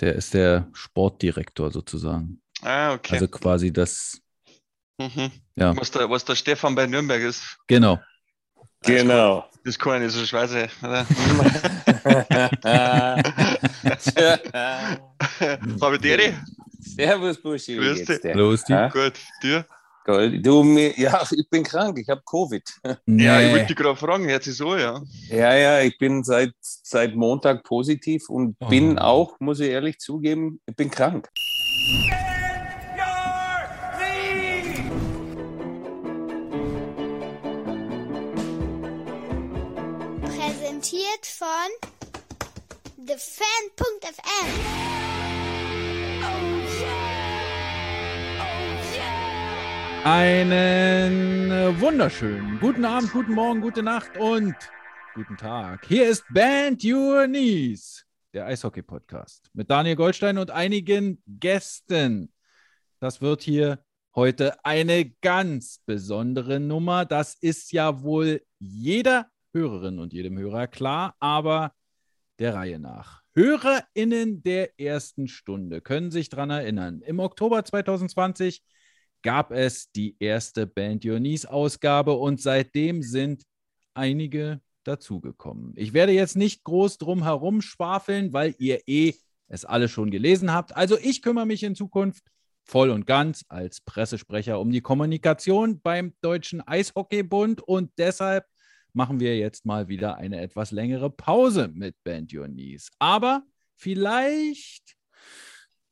Der ist der Sportdirektor sozusagen. Ah, okay. Also quasi das, mhm. ja, was, der, was der Stefan bei Nürnberg ist. genau. Genau. Das ist keine so Schweiße, oder? Servus, Buschi. Grüß dich. die. Ja? Gut, dir? Gold. Du, mir, ja, ich bin krank. Ich habe Covid. Ja, ich Nee. wollte dich gerade fragen, jetzt ist so, ja. Ja, ja, ich bin seit, seit Montag positiv und bin Oh. auch, muss ich ehrlich zugeben, ich bin krank. Präsentiert von TheFan.fm. Einen wunderschönen guten Abend, guten Morgen, gute Nacht und guten Tag. Hier ist Band Your Knees, der Eishockey-Podcast mit Daniel Goldstein und einigen Gästen. Das wird hier heute eine ganz besondere Nummer. Das ist ja wohl jeder Hörerin und jedem Hörer klar, aber der Reihe nach. HörerInnen der ersten Stunde können sich daran erinnern. Im Oktober 2020 gab es die erste Band Your Knees Ausgabe und seitdem sind einige dazugekommen. Ich werde jetzt nicht groß drum herum schwafeln, weil ihr eh es alle schon gelesen habt. Also ich kümmere mich in Zukunft voll und ganz als Pressesprecher um die Kommunikation beim Deutschen Eishockeybund und deshalb machen wir jetzt mal wieder eine etwas längere Pause mit Band Your Knees. Aber vielleicht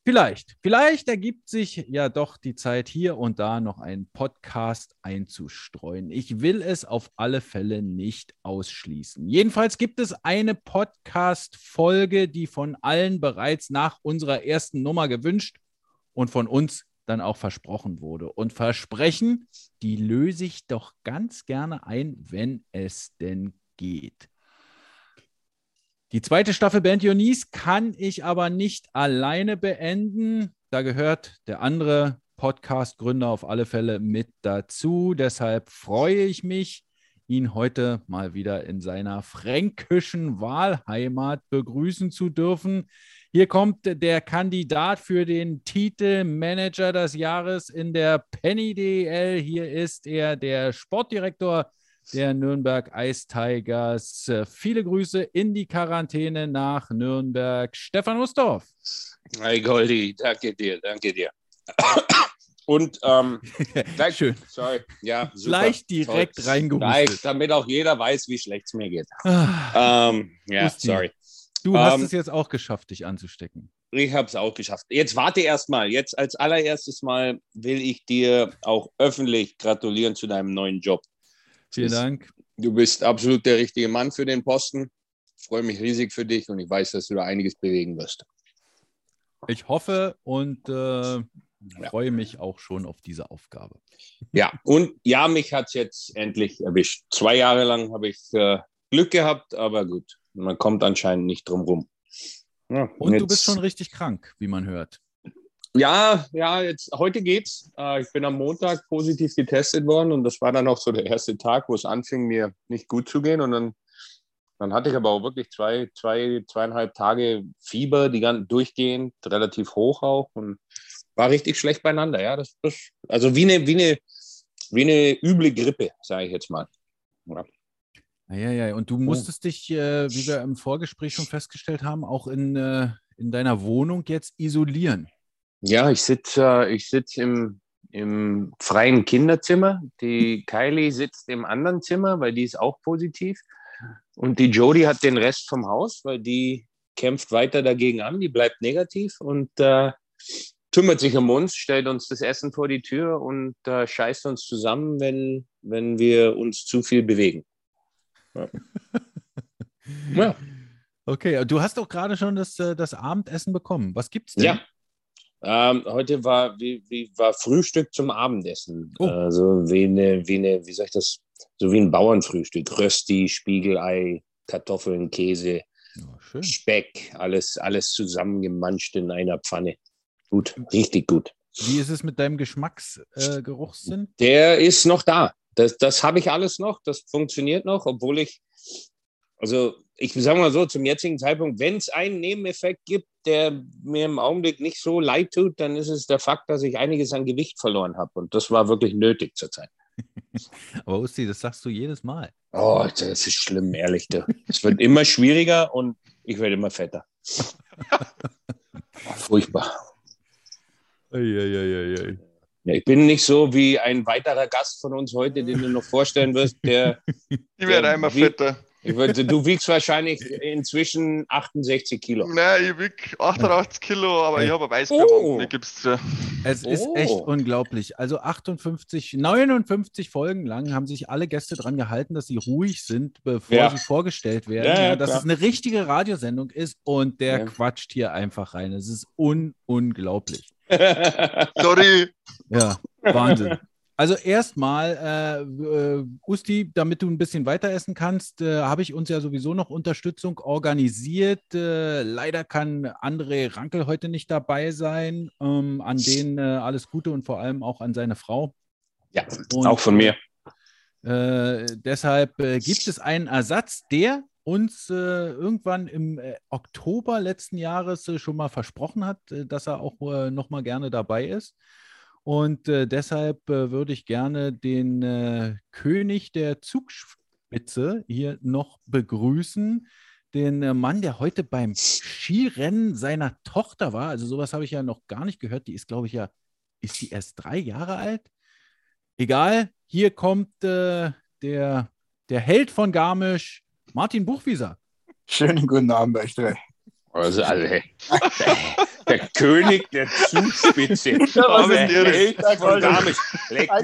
Vielleicht, vielleicht ergibt sich ja doch die Zeit hier und da noch einen Podcast einzustreuen. Ich will es auf alle Fälle nicht ausschließen. Jedenfalls gibt es eine Podcast-Folge, die von allen bereits nach unserer ersten Nummer gewünscht und von uns dann auch versprochen wurde. Und Versprechen, die löse ich doch ganz gerne ein, wenn es denn geht. Die zweite Staffel Band Your Knees kann ich aber nicht alleine beenden. Da gehört der andere Podcast-Gründer auf alle Fälle mit dazu. Deshalb freue ich mich, ihn heute mal wieder in seiner fränkischen Wahlheimat begrüßen zu dürfen. Hier kommt der Kandidat für den Titel Manager des Jahres in der Penny DL. Hier ist er, der Sportdirektor der Nürnberg Ice Tigers. Äh, Viele Grüße in die Quarantäne nach Nürnberg. Stefan Ustorf. Hey Goldi, danke dir, danke dir. Und ähm, gleich, Schön. sorry, ja, super, Gleich direkt toll. reingehustet. Damit auch jeder weiß, wie schlecht es mir geht. Ah, Ähm, ja, Usti. sorry. Du hast ähm, es jetzt auch geschafft, dich anzustecken. Ich habe es auch geschafft. Jetzt warte erst mal. Jetzt als allererstes Mal will ich dir auch öffentlich gratulieren zu deinem neuen Job. Vielen ist- Dank. Du bist absolut der richtige Mann für den Posten. Ich freue mich riesig für dich und ich weiß, dass du da einiges bewegen wirst. Ich hoffe und äh, freue mich auch schon auf diese Aufgabe. Ja, und ja, mich hat es jetzt endlich erwischt. Zwei Jahre lang habe ich äh, Glück gehabt, aber gut, man kommt anscheinend nicht drum rum. Ja, Und du jetzt- bist schon richtig krank, wie man hört. Ja, ja, jetzt heute geht's. Äh, ich bin am Montag positiv getestet worden und das war dann auch so der erste Tag, wo es anfing, mir nicht gut zu gehen. Und dann, dann hatte ich aber auch wirklich zwei, zwei, zweieinhalb Tage Fieber, die ganz durchgehend, relativ hoch auch und war richtig schlecht beieinander. Ja, das, das also wie eine, wie eine, wie eine üble Grippe, sage ich jetzt mal. Ja. Ja, ja, und du musstest dich, äh, wie wir im Vorgespräch schon festgestellt haben, auch in, äh, in deiner Wohnung jetzt isolieren. Ja, ich sitze äh, ich sitz im, im freien Kinderzimmer. Die Kylie sitzt im anderen Zimmer, weil die ist auch positiv. Und die Jodie hat den Rest vom Haus, weil die kämpft weiter dagegen an, die bleibt negativ und äh, kümmert sich um uns, stellt uns das Essen vor die Tür und äh, scheißt uns zusammen, wenn, wenn wir uns zu viel bewegen. Ja. ja. Okay, du hast doch gerade schon das, äh, das Abendessen bekommen. Was gibt's denn? Ja. Ähm, heute war, wie, wie war Frühstück zum Abendessen. Oh. Also wie eine, wie eine, wie sag ich das, so wie ein Bauernfrühstück. Rösti, Spiegelei, Kartoffeln, Käse, schön. Speck, alles, alles zusammengemanscht in einer Pfanne. Gut, richtig gut. Wie ist es mit deinem Geschmacksgeruchssinn? Äh? Der ist noch da. Das, das habe ich alles noch. Das funktioniert noch, obwohl ich, also ich sage mal so, zum jetzigen Zeitpunkt, wenn es einen Nebeneffekt gibt, der mir im Augenblick nicht so leid tut, dann ist es der Fakt, dass ich einiges an Gewicht verloren habe. Und das war wirklich nötig zurzeit. Aber Usti, das sagst du jedes Mal. Oh, das ist schlimm, ehrlich. Es wird immer schwieriger und ich werde immer fetter. Furchtbar. Ja, ich bin nicht so wie ein weiterer Gast von uns heute, den du noch vorstellen wirst, der Ich werde einmal wie- fetter. Würde, du wiegst wahrscheinlich inzwischen 68 Kilo. Nein, ich wieg 88 Kilo, aber ich habe Oh. Weißbewang, ich gib's zu. Es ist Oh. echt unglaublich. Also 58, 59 Folgen lang haben sich alle Gäste dran gehalten, dass sie ruhig sind, bevor Ja. sie vorgestellt werden. Ja, ja, Ja, dass klar. es eine richtige Radiosendung ist und der Ja. quatscht hier einfach rein. Es ist un unglaublich. Sorry. Ja, Wahnsinn. Also erstmal, äh, äh, Usti, damit du ein bisschen weiter essen kannst, äh, habe ich uns ja sowieso noch Unterstützung organisiert. Äh, leider kann André Rankel heute nicht dabei sein. Ähm, an den äh, alles Gute und vor allem auch an seine Frau. ja, Und, auch von mir. Deshalb gibt es einen Ersatz, der uns irgendwann im Oktober letzten Jahres schon mal versprochen hat, dass er auch äh, noch mal gerne dabei ist. Und äh, deshalb äh, würde ich gerne den äh, König der Zugspitze hier noch begrüßen. Den äh, Mann, der heute beim Skirennen seiner Tochter war. Also sowas habe ich ja noch gar nicht gehört. Die ist, glaube ich, ja, ist die erst drei Jahre alt? Egal, hier kommt äh, der, der Held von Garmisch, Martin Buchwieser. Schönen guten Abend euch drei. Also, also, der, der König der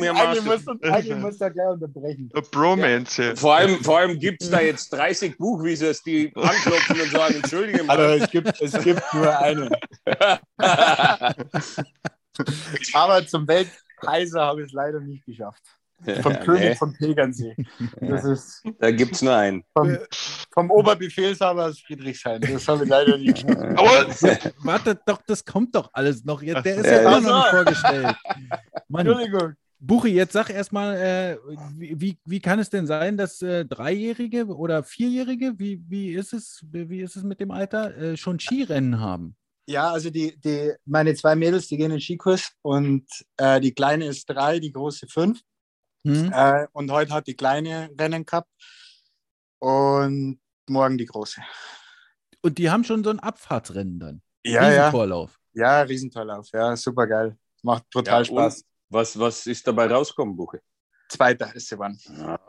mir mal. Eigentlich muss, da gleich unterbrechen. A Bromance. Vor allem, vor allem gibt es da jetzt 30 Buchwiesers, die anklopfen und sagen, entschuldige mal. Also es gibt, es gibt nur einen. Aber zum Weltkaiser habe ich es leider nicht geschafft. Vom König nee, vom Tegernsee. Das ist da gibt es nur einen. vom, vom Oberbefehlshaber aus Friedrichshain. Das habe ich leider nicht. Aber Wartet doch, das kommt doch alles noch. Der ist Ja, ja ja. auch noch nicht vorgestellt. Mann, Entschuldigung. Buchi, jetzt sag erstmal, äh, wie, wie, wie kann es denn sein, dass äh, Dreijährige oder Vierjährige, wie, wie, ist es, wie ist es mit dem Alter, äh, schon Skirennen haben? Ja, also die, die, meine zwei Mädels, die gehen in den Skikurs und äh, die Kleine ist drei, die große fünf. Hm? Äh, und heute hat die Kleine Rennen gehabt und morgen die Große. Und die haben schon so ein Abfahrtsrennen dann. Ja, ja, Riesentorlauf. ja, Riesentorlauf. Ja, super geil. Macht Ja, total Spaß. Was, was ist dabei rausgekommen, Buche? Zweiter ist sie geworden.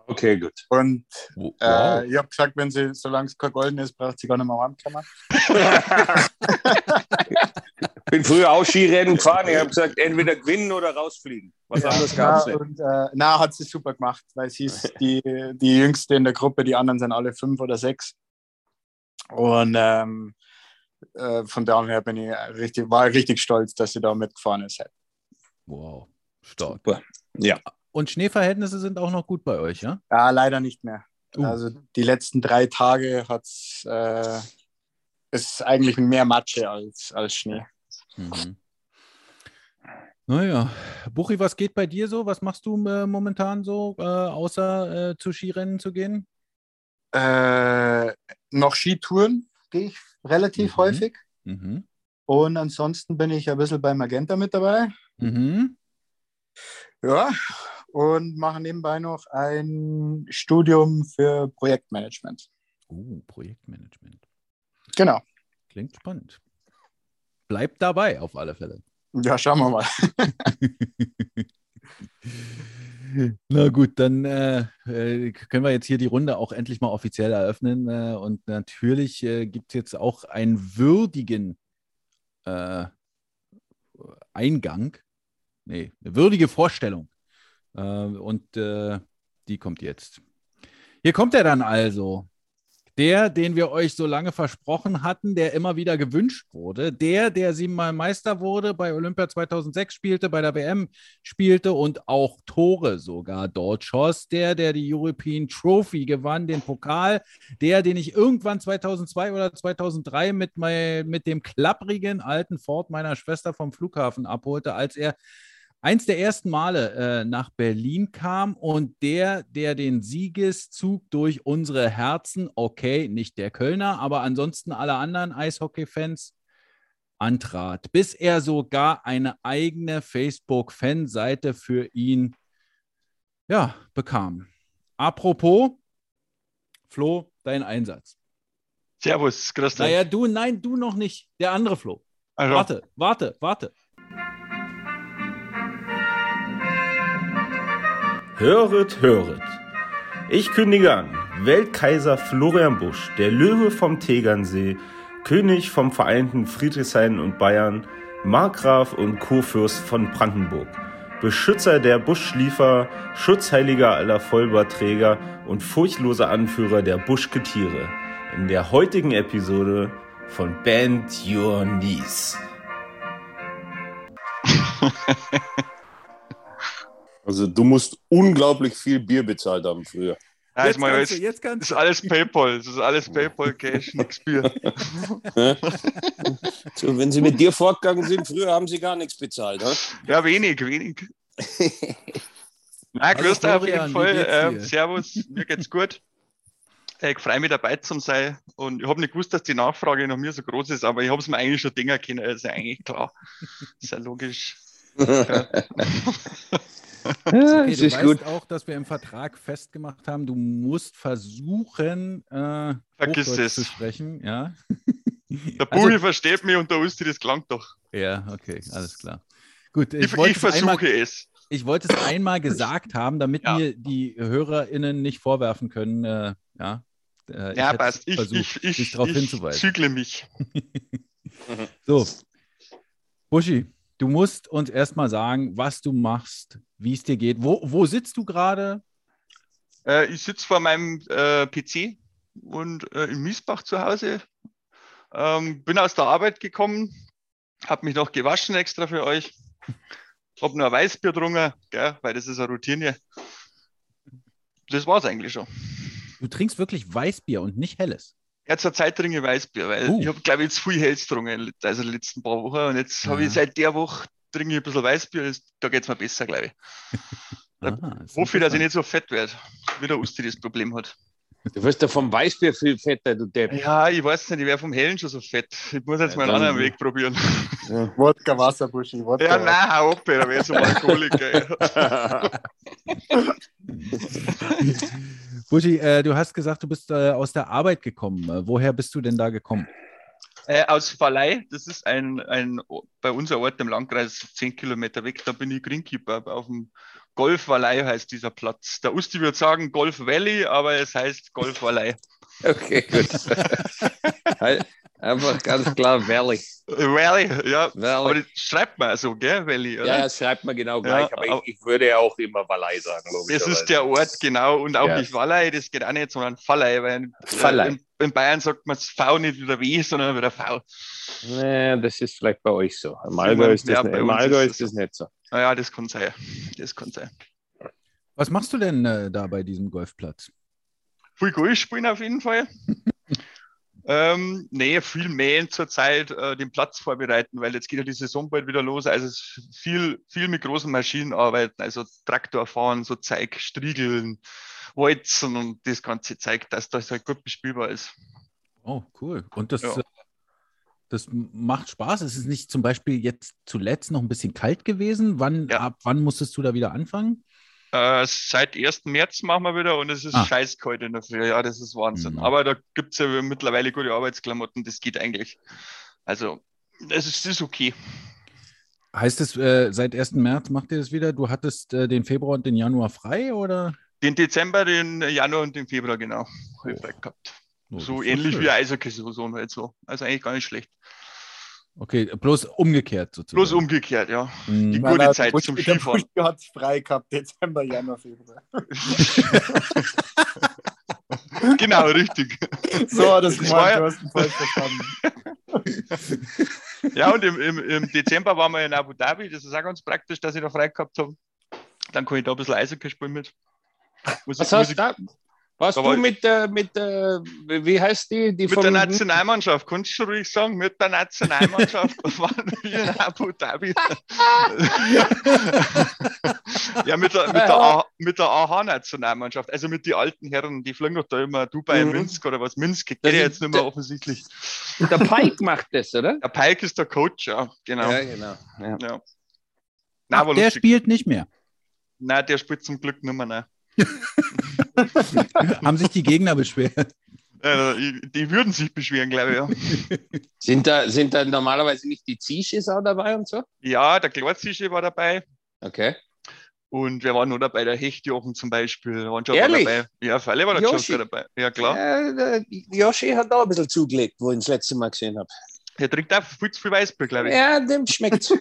Okay, gut. Und Wow. äh, ich habe gesagt, wenn sie, solange es kein Golden ist, braucht sie gar nicht mehr heimkommen. bin früher auch Skirennen gefahren. Ich habe gesagt, entweder gewinnen oder rausfliegen. Was anderes gab es ja, nicht. und, äh, na, hat sie super gemacht, weil sie ist die, die jüngste in der Gruppe, die anderen sind alle fünf oder sechs. Und ähm, äh, von daher bin ich richtig, war ich richtig stolz, dass sie da mitgefahren ist. wow. Stark. Super. Ja. Und Schneeverhältnisse sind auch noch gut bei euch, ja? Ja, leider nicht mehr. Uh. Also die letzten drei Tage hat's, äh, ist eigentlich mehr Matsche als, als Schnee. Mhm. Naja, Buchi, was geht bei dir so? Was machst du äh, momentan so, äh, außer äh, zu Skirennen zu gehen? Äh, noch Skitouren gehe ich relativ Mhm. häufig. Mhm. Und ansonsten bin ich ein bisschen bei Magenta mit dabei. Mhm. Ja, und mache nebenbei noch ein Studium für Projektmanagement. Uh, Projektmanagement. Genau. Klingt spannend. Bleibt dabei auf alle Fälle. Ja, schauen wir mal. Na gut, dann äh, äh, können wir jetzt hier die Runde auch endlich mal offiziell eröffnen. Äh, und natürlich äh, gibt es jetzt auch einen würdigen äh, Eingang, nee, eine würdige Vorstellung. Äh, und die kommt jetzt. Hier kommt er dann also. Der, den wir euch so lange versprochen hatten, der immer wieder gewünscht wurde. Der, der siebenmal Meister wurde, bei Olympia 2006 spielte, bei der WM spielte und auch Tore sogar dort schoss. Der, der die European Trophy gewann, den Pokal. Der, den ich irgendwann 2002 oder 2003 mit, mein, mit dem klapprigen alten Ford meiner Schwester vom Flughafen abholte, als er eins der ersten Male äh, nach Berlin kam und der, der den Siegeszug durch unsere Herzen, okay, nicht der Kölner, aber ansonsten alle anderen Eishockey-Fans antrat, bis er sogar eine eigene Facebook-Fanseite für ihn ja, bekam. Apropos, Flo, dein Einsatz. Servus, dich. Naja, du, nein, du noch nicht. Der andere Flo. Also, Warte, warte, warte. Höret, höret. Ich kündige an, Weltkaiser Florian Busch, der Löwe vom Tegernsee, König vom vereinten Friedrichshain und Bayern, Markgraf und Kurfürst von Brandenburg, Beschützer der Buschschliefer, Schutzheiliger aller Vollbartträger und furchtloser Anführer der Buschgetiere. In der heutigen Episode von Band Your Knees. Also du musst unglaublich viel Bier bezahlt haben früher. ja, jetzt kannst jetzt, du, jetzt das kannst ist alles Paypal. Das ist alles Paypal, Cash, nix Bier. So, wenn sie mit dir fortgegangen sind, früher haben sie gar nichts bezahlt. Ne? Ja, wenig, wenig. Na, grüß dich auf jeden Fall. Ähm, servus, mir geht's gut. Ich freue mich dabei zu sein. Und ich habe nicht gewusst, dass die Nachfrage nach mir so groß ist, aber ich habe es mir eigentlich schon Dinger kennen. Das ist ja eigentlich klar. ist ja logisch. Ja. Ja, Okay, du weißt gut. auch, dass wir im Vertrag festgemacht haben, du musst versuchen, äh, Vergiss es. zu sprechen. Ja, Der Also- Buchi versteht mich und der Usti, das klangt doch. ja okay, alles klar. Gut, ich, Ich, wollte ich es einmal, versuche es. ich wollte es einmal gesagt haben, damit Ja. mir die HörerInnen nicht vorwerfen können. Äh, ja, äh, Ja, hätte passt. Ich, versucht, ich, ich, dich darauf ich hinzuweisen. zügle mich. So, Buschi, du musst uns erstmal sagen, was du machst, wie es dir geht. Wo, wo sitzt du gerade? Äh, ich sitze vor meinem äh, PC und äh, in Miesbach zu Hause. Ähm, bin aus der Arbeit gekommen, habe mich noch gewaschen extra für euch. Hab noch ein Weißbier getrunken, gell, weil das ist eine Routine. Das war's eigentlich schon. Du trinkst wirklich Weißbier und nicht helles. Ja, zur Zeit trinke ich Weißbier, weil Uh. ich habe, glaube ich, jetzt viel Helles getrunken, also die letzten paar Wochen. Und jetzt habe Ja. ich seit der Woche trinke ich ein bisschen Weißbier, das, da geht's mir besser, glaube ich. Da Aha, ich, dass ich nicht so fett werde, wie der Usti das Problem hat. Du wirst ja vom Weißbier viel fetter, du Depp. Ja, ich weiß nicht, ich wäre vom Hellen schon so fett. Ich muss jetzt Ja, mal einen anderen Weg probieren. Wodka Wasser, Buschi. Wodka Ja, nein, hau ab, da wäre ich so ein Alkoholiker. Buschi, äh, du hast gesagt, du bist äh, aus der Arbeit gekommen. Woher bist du denn da gekommen? Äh, aus Verleih, das ist ein, ein bei unser Ort im Landkreis, zehn Kilometer weg, da bin ich Greenkeeper auf dem Golf Valley heißt dieser Platz. Der Usti würde sagen Golf Valley, aber es heißt Golf Valley. Okay, gut. Einfach ganz klar Valley. Valley, ja. Aber Valley. das schreibt man so, gell, Valley, oder? Ja, das schreibt man genau gleich, Ja, aber aber- ich, ich würde ja auch immer Valley sagen. Das logischerweise. ist der Ort, genau. Und auch Ja. nicht Valley, das geht auch nicht, sondern Valley. Weil Valley. in, in Bayern sagt man das V nicht wieder W, sondern wieder V. Nee, das ist vielleicht bei euch so. Im Allgäu ist das, Ja, nicht, im Allgäu ist ist das das nicht so. Naja, das kann sein. Das kann sein. Was machst du denn äh, da bei diesem Golfplatz? Viel Golf spielen auf jeden Fall. ähm, nee, viel mähen zurzeit, äh, den Platz vorbereiten, weil jetzt geht ja die Saison bald wieder los. Also viel, viel mit großen Maschinen arbeiten, also Traktor fahren, so Zeug, Striegeln, Walzen und das ganze Zeug, dass das halt gut bespielbar ist. Oh, cool. Und das, Ja. äh, das macht Spaß. Es ist nicht zum Beispiel jetzt zuletzt noch ein bisschen kalt gewesen. Wann, Ja. ab wann musstest du da wieder anfangen? Äh, seit 1. März machen wir wieder und es ist Ah. scheißkalt in der Früh. Ja, das ist Wahnsinn. Mhm. Aber da gibt es ja mittlerweile gute Arbeitsklamotten, das geht eigentlich. Also, es ist, ist okay. Heißt es, äh, seit 1. März macht ihr das wieder? Du hattest äh, den Februar und den Januar frei oder? Den Dezember, den Januar und den Februar, genau, frei gehabt. Oh, so ähnlich wie Eishockey-Saison halt so. Also eigentlich gar nicht schlecht. Okay, bloß umgekehrt sozusagen. Bloß umgekehrt, ja. Mhm. Die gute Zeit zum der Skifahren. Buschi hat frei gehabt, Dezember, Januar, Februar. genau, richtig. So hat das Das gemeint, war ja- du hast ihn falsch verstanden. Ja, und im, im, im Dezember waren wir in Abu Dhabi. Das ist auch ganz praktisch, dass ich da frei gehabt habe. Dann kann ich da ein bisschen Eishockey spielen mit. Muss Was ich- hast, ich- da, Warst Da du mit der, mit der, wie heißt die? die Mit von- der Nationalmannschaft, kannst du ruhig sagen, mit der Nationalmannschaft waren wir in Abu Dhabi. ja, mit der, mit der, mit der AH-Nationalmannschaft, also mit den alten Herren, die fliegen doch da immer Dubai, Mhm. Minsk oder was, Minsk, geht Das ja ist jetzt nicht mehr offensichtlich. Der Pike macht das, oder? Der Pike ist der Coach, ja, genau. Ja, genau. Ja. Ja. Ach, Nein, war der spielt nicht mehr. Nein, der spielt zum Glück nicht mehr. Nein. Haben sich die Gegner beschwert. Äh, die würden sich beschweren, glaube ich. Ja, Sind, da, sind da normalerweise nicht die Zischis auch dabei und so? ja der Klotzische war dabei. Okay. Und wir waren noch dabei, der Hechtjochen zum Beispiel. Da waren schon Ehrlich? dabei. Ja, für alle war der schon dabei. Ja, klar. Ja, der Joshi hat auch ein bisschen zugelegt, wo ich ihn das letzte Mal gesehen habe. Der trinkt auch viel zu viel Weißbier, glaube ich. Ja, dem schmeckt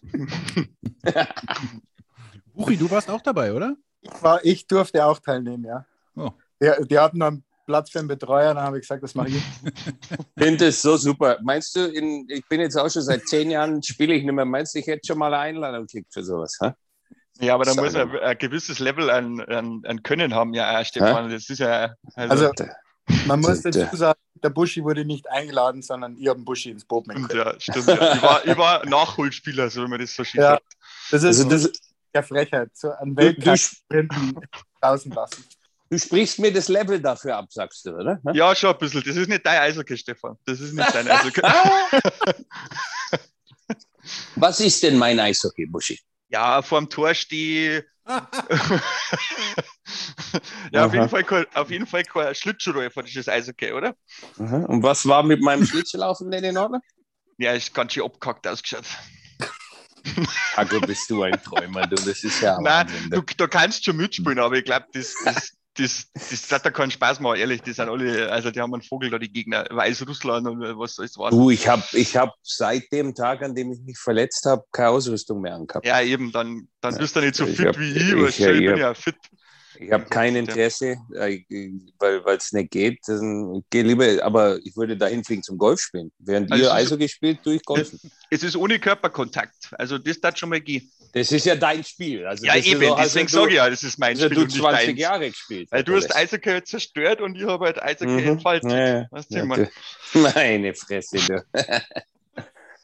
Buchi, du warst auch dabei, oder? Ich, war, ich durfte auch teilnehmen, ja. Oh. Die, die hatten noch einen Platz für einen Betreuer, dann habe ich gesagt, das mache ich. Ich finde das so super. Meinst du, in, ich bin jetzt auch schon seit zehn Jahren, spiele ich nicht mehr. Meinst du, ich hätte schon mal eine Einladung gekriegt für sowas? Hä? Ja, aber da muss er ein gewisses Level an, an, an Können haben, ja, Stefan. Das ist ja. Also, Also, man muss dazu sagen, der Buschi wurde nicht eingeladen, sondern ich habe den Buschi ins Boot mitgebracht. ja, stimmt. Ja. Ich, war, ich war Nachholspieler, so wie man das so schön Ja. sagt. Das ist Also das, ja Frechheit. So ein du, du, Weltklasse hinten draußen lassen. du sprichst mir das Level dafür ab, sagst du, oder? Ja, schon ein bisschen. Das ist nicht dein Eishockey, Stefan. Das ist nicht dein Eishockey. Was ist denn mein Eishockey, Buschi? ja, vorm Tor stehe. ja, auf jeden, Fall kein, auf jeden Fall kein Schlittschuhläufer, das ist Eishockey, oder? Aha. Und was war mit meinem Schlittschuhlaufen denn in Ordnung? Ja, ist ganz schön abgehackt ausgeschaut. Hago, bist du ein Träumer, du. Das ist ja Nein, Wahnsinn. du, du kannst schon mitspielen, aber ich glaube, das, das, das, das hat da keinen Spaß machen, ehrlich. Die sind alle, also die haben einen Vogel da, die Gegner. Weißrussland und was alles war. Du, ich habe ich hab seit dem Tag, an dem ich mich verletzt habe, keine Ausrüstung mehr angehabt. Ja, eben, dann, dann bist du nicht so Ich fit hab- wie ich. ich- ja, ich bin ich ja fit. Ich habe kein Interesse, äh, weil es nicht geht. Dann geh lieber, aber ich würde dahin fliegen zum Golf spielen. Während Also ihr es ist- Eishockey spielt, tue ich Golfen. Es ist ohne Körperkontakt. Also das darf schon mal gehen. Das ist ja dein Spiel. Also Ja, eben, so, als deswegen du- sage ich ja, das ist mein als wenn Spiel du und nicht 20 deins. Jahre gespielt. Weil du hast. Eishockey zerstört und ich habe halt Eishockey Mhm. entfaltet. Ja, ja. Meine Fresse, du.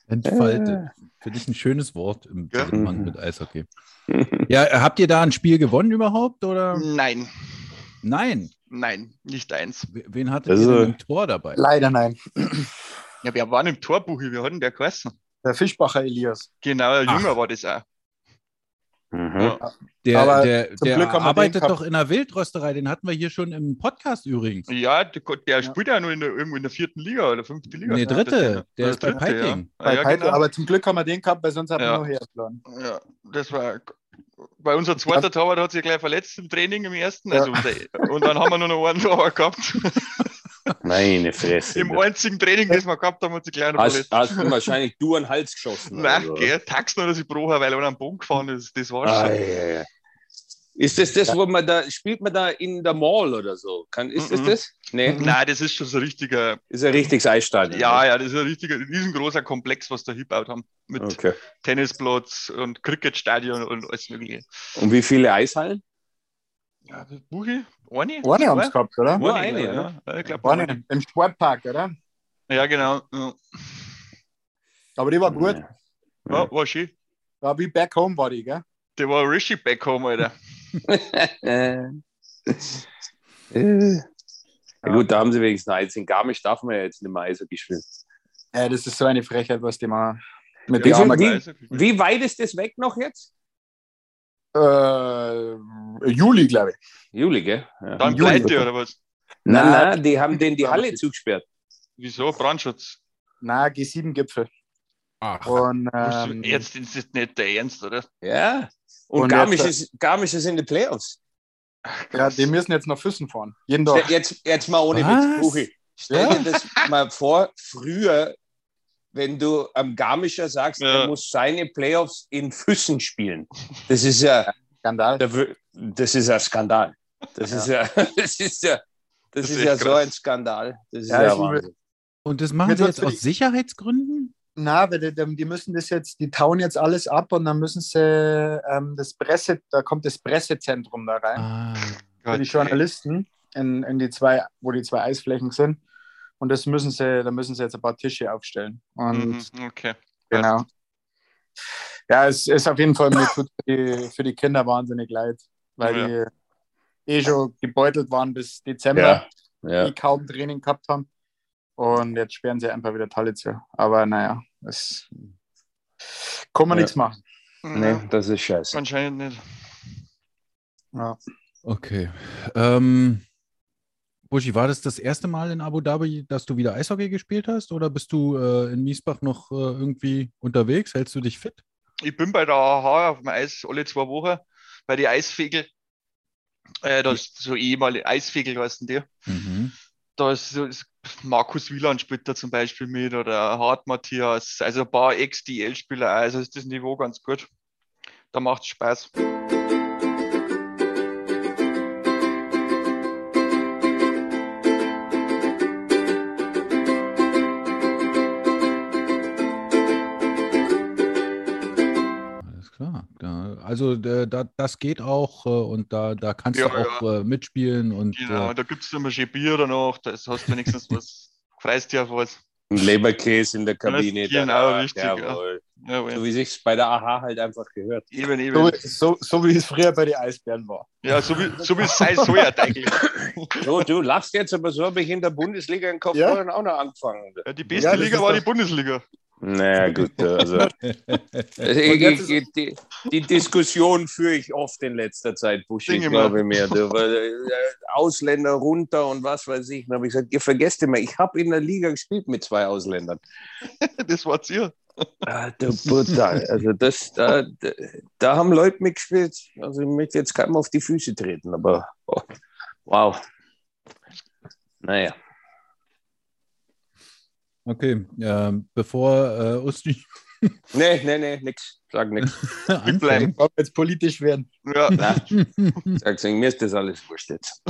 Entfaltet. Finde ich ein schönes Wort im Ja. Zusammenhang mit Eishockey. Ja, habt ihr da ein Spiel gewonnen überhaupt? Oder? Nein, Nein. nein, nicht eins. Wen hattet Also- ihr denn im Tor dabei? Leider nein. Ja, wir waren im Torbuch, wir hatten der geheißen. Der Fischbacher Elias. Genau, ein Ach. Junger war das auch. Ja. Der, Aber der, zum der arbeitet doch in der Wildrösterei, den hatten wir hier schon im Podcast übrigens. Ja, der, der spielt ja nur in der, irgendwo in der vierten Liga oder fünften Liga. Nee, Ja, dritte. Der ist bei Peiting. Ja, Bei ja, genau. Aber zum Glück haben wir den gehabt, weil sonst haben Ja. wir noch hergeladen. ja, das war. Bei unserem zweiten Torwart hat sich gleich verletzt im Training im ersten. Ja. Also unser, und dann haben wir nur noch einen Torwart gehabt. Meine Fresse. Im einzigen Training, das wir gehabt haben, hat sich gleich noch Hast, verletzt. hast du wahrscheinlich du an den Hals geschossen. Nein, so, oder? gell, Taxen oder sie brochen, weil er an den Boden gefahren ist. Das war Ah, schon. ja, ja. Ist das das, wo man da, spielt man da in der Mall oder so? Kann, ist das Mhm. das? Nee, Nein, das ist schon so ein richtiger. ist ein richtiges Eisstadion. Ja, ja, das ist ein richtiger, riesengroßer Komplex, was da hingebaut haben. Mit Okay. Tennisplatz und Cricketstadion und alles Mögliche. Und wie viele Eishallen? Ja, Buchi? Eine? Eine haben es gehabt, oder? Nur Eine, ja. Ja, ich glaube, Eine. Im Sportpark, oder? Ja, genau. Ja, Aber die war gut. ja war schön. War wie Back Home war die, gell? Der war richtig back home, Alter. Äh. Äh. Ja, gut, da haben sie wenigstens eins. In Garmisch darf man ja jetzt nicht mehr Eishockey spielen. Ja, das ist so eine Frechheit, was die machen. Mit Wie viel- Armen. wie- Wie weit ist das weg noch jetzt? Äh, Juli, glaube ich. Juli, gell? Ja. Dann Juli. pleite oder was? Nein, Nein. nein, die haben den die Halle zugesperrt. Wieso? Brandschutz. Na, G7-Gipfel. Ach, Und ähm, Jetzt ist das nicht der Ernst, oder? Ja. Und, Und Garmisch, jetzt- ist, Garmisch ist in den Playoffs. ja, die müssen jetzt nach Füssen fahren. Jeden Tag. Jetzt, jetzt mal ohne Was? Witz, Buchi. Stell Ja. dir das mal vor, früher, wenn du am Garmischer sagst, Ja. er muss seine Playoffs in Füssen spielen. Das ist ja, Skandal. das ist ja Skandal. Das ist ja, das ist ja, das Das ist ist ja so ein Skandal. Das ist Ja, ist. Wahnsinn. und das machen sie jetzt aus die- Sicherheitsgründen? Na, weil die, die müssen das jetzt, die tauen jetzt alles ab und dann müssen sie ähm, das Presse, da kommt das Pressezentrum da rein Ah, für die Gott, Journalisten. in, in die zwei, wo die zwei Eisflächen sind. Und das müssen sie, da müssen sie jetzt ein paar Tische aufstellen. Und Mhm, okay. genau. Ja, es ist auf jeden Fall mir tut für die, für die Kinder wahnsinnig leid, weil Ja. die eh schon gebeutelt waren bis Dezember, Ja, ja. die kaum Training gehabt haben. Und jetzt sperren sie einfach wieder Talle zu. Aber naja, es kann man Ja. nichts machen. Nee, das ist scheiße. Anscheinend nicht. Ja. Okay. Ähm, Buschi, war das das erste Mal in Abu Dhabi, dass du wieder Eishockey gespielt hast? Oder bist du äh, in Miesbach noch äh, irgendwie unterwegs? Hältst du dich fit? Ich bin bei der AHA auf dem Eis alle zwei Wochen bei den Eisfegel. Äh, da ist so ehemalige Eisfegel heißen die. Mhm. Da ist, so- ist Markus Wieland spielt da zum Beispiel mit oder Hart Matthias, also ein paar Ex-DL-Spieler, also ist das Niveau ganz gut. Da macht es Spaß. Also äh, da, das geht auch äh, und da, da kannst Ja, du auch äh, mitspielen und Genau, äh, da gibt es immer schön Bier danach, da hast du wenigstens was, freust dich auf was. Ein Leberkäse in der Kabine. genau, richtig, ja. Jawohl. So wie sich bei der AHA halt einfach gehört. Eben, eben. So, so, so wie es früher bei den Eisbären war. Ja, so wie, so wie es sein soll, ja, eigentlich. So, du lachst jetzt, aber so habe ich in der Bundesliga in Ja? Kaufbeuren auch noch angefangen. Ja, die beste Ja, Liga war die Bundesliga. Naja, gut, also. ich, ich, ich, die, die Diskussion führe ich oft in letzter Zeit, Sing immer. glaube ich mir. Äh, Ausländer runter und was weiß ich. Dann habe ich gesagt, ihr vergesst immer, ich habe in der Liga gespielt mit zwei Ausländern. Das war's ihr. Ah, brutal. Also das, da, da, da haben Leute mitgespielt. Also ich möchte jetzt keinem auf die Füße treten, aber oh, wow. Naja. Okay. ähm, bevor äh, Usti Nee, nee, nee, nix. Sag nix. anfängt. bleiben. Wir jetzt politisch werden. Ja, Na, sag, sag, mir ist das alles wurscht jetzt.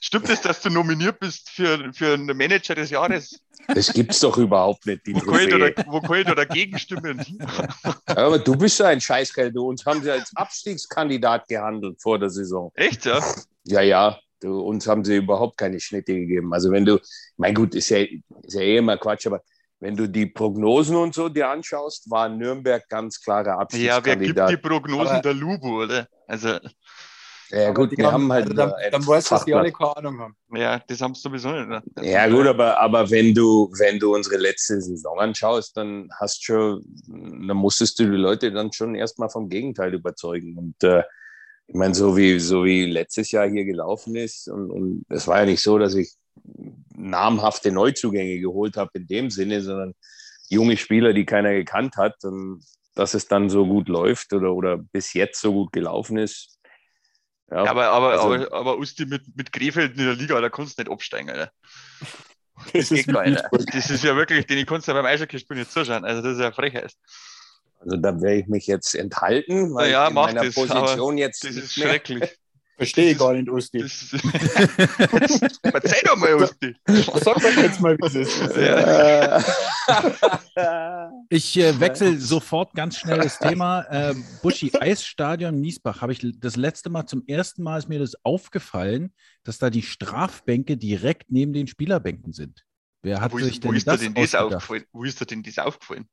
stimmt es, dass du nominiert bist für, für einen Manager des Jahres? Das gibt's doch überhaupt nicht, die Wo kann ich da, wo kann ich da dagegen stimmen? Aber du bist ja ein Scheißkerl. Du, uns haben sie als Abstiegskandidat gehandelt vor der Saison. Echt, ja? Ja, ja. Du, uns haben sie überhaupt keine Schnitte gegeben. Also wenn du, mein gut, ist ja, ist ja eh immer Quatsch, aber wenn du die Prognosen und so dir anschaust, war Nürnberg ganz klarer Ja, wer gibt die Prognosen Aber- der Lubo, oder? Also, Ja, gut, die wir haben halt. also dann, dann weißt du, dass die alle keine Ahnung haben. ja, das haben sie sowieso nicht. Ne? Ja, gut, aber, aber wenn du, wenn du unsere letzte Saison anschaust, dann hast schon, dann musstest du die Leute dann schon erstmal vom Gegenteil überzeugen. Und äh, ich meine, so wie, so wie letztes Jahr hier gelaufen ist, und, und es war ja nicht so, dass ich namhafte Neuzugänge geholt habe in dem Sinne, sondern junge Spieler, die keiner gekannt hat, und dass es dann so gut läuft oder, oder bis jetzt so gut gelaufen ist. Ja, Ja, aber, aber, Also- aber, aber Usti mit, mit Krefeld in der Liga, da kannst du nicht absteigen, Alter. Das geht gar nicht. Das ist ja wirklich, den kannst du ja beim Eishockey-Spiel nicht zuschauen. Also, das ist ja Frechheit. Also da werde ich mich jetzt enthalten, weil Ja, ich in mach meiner das, Position jetzt Das ist mehr schrecklich. Verstehe ich gar nicht, Usti. Verzeih doch mal, Usti. Sag doch jetzt mal, was es ist. Ja. Ich äh, wechsle sofort ganz schnell das Thema. Äh, Buschi, Eisstadion Miesbach, habe ich das letzte Mal zum ersten Mal ist mir das aufgefallen, dass da die Strafbänke direkt neben den Spielerbänken sind. Wer hat Wo sich ist, wo denn ist das, denn das aufgefallen? Wo ist dir denn das aufgefallen?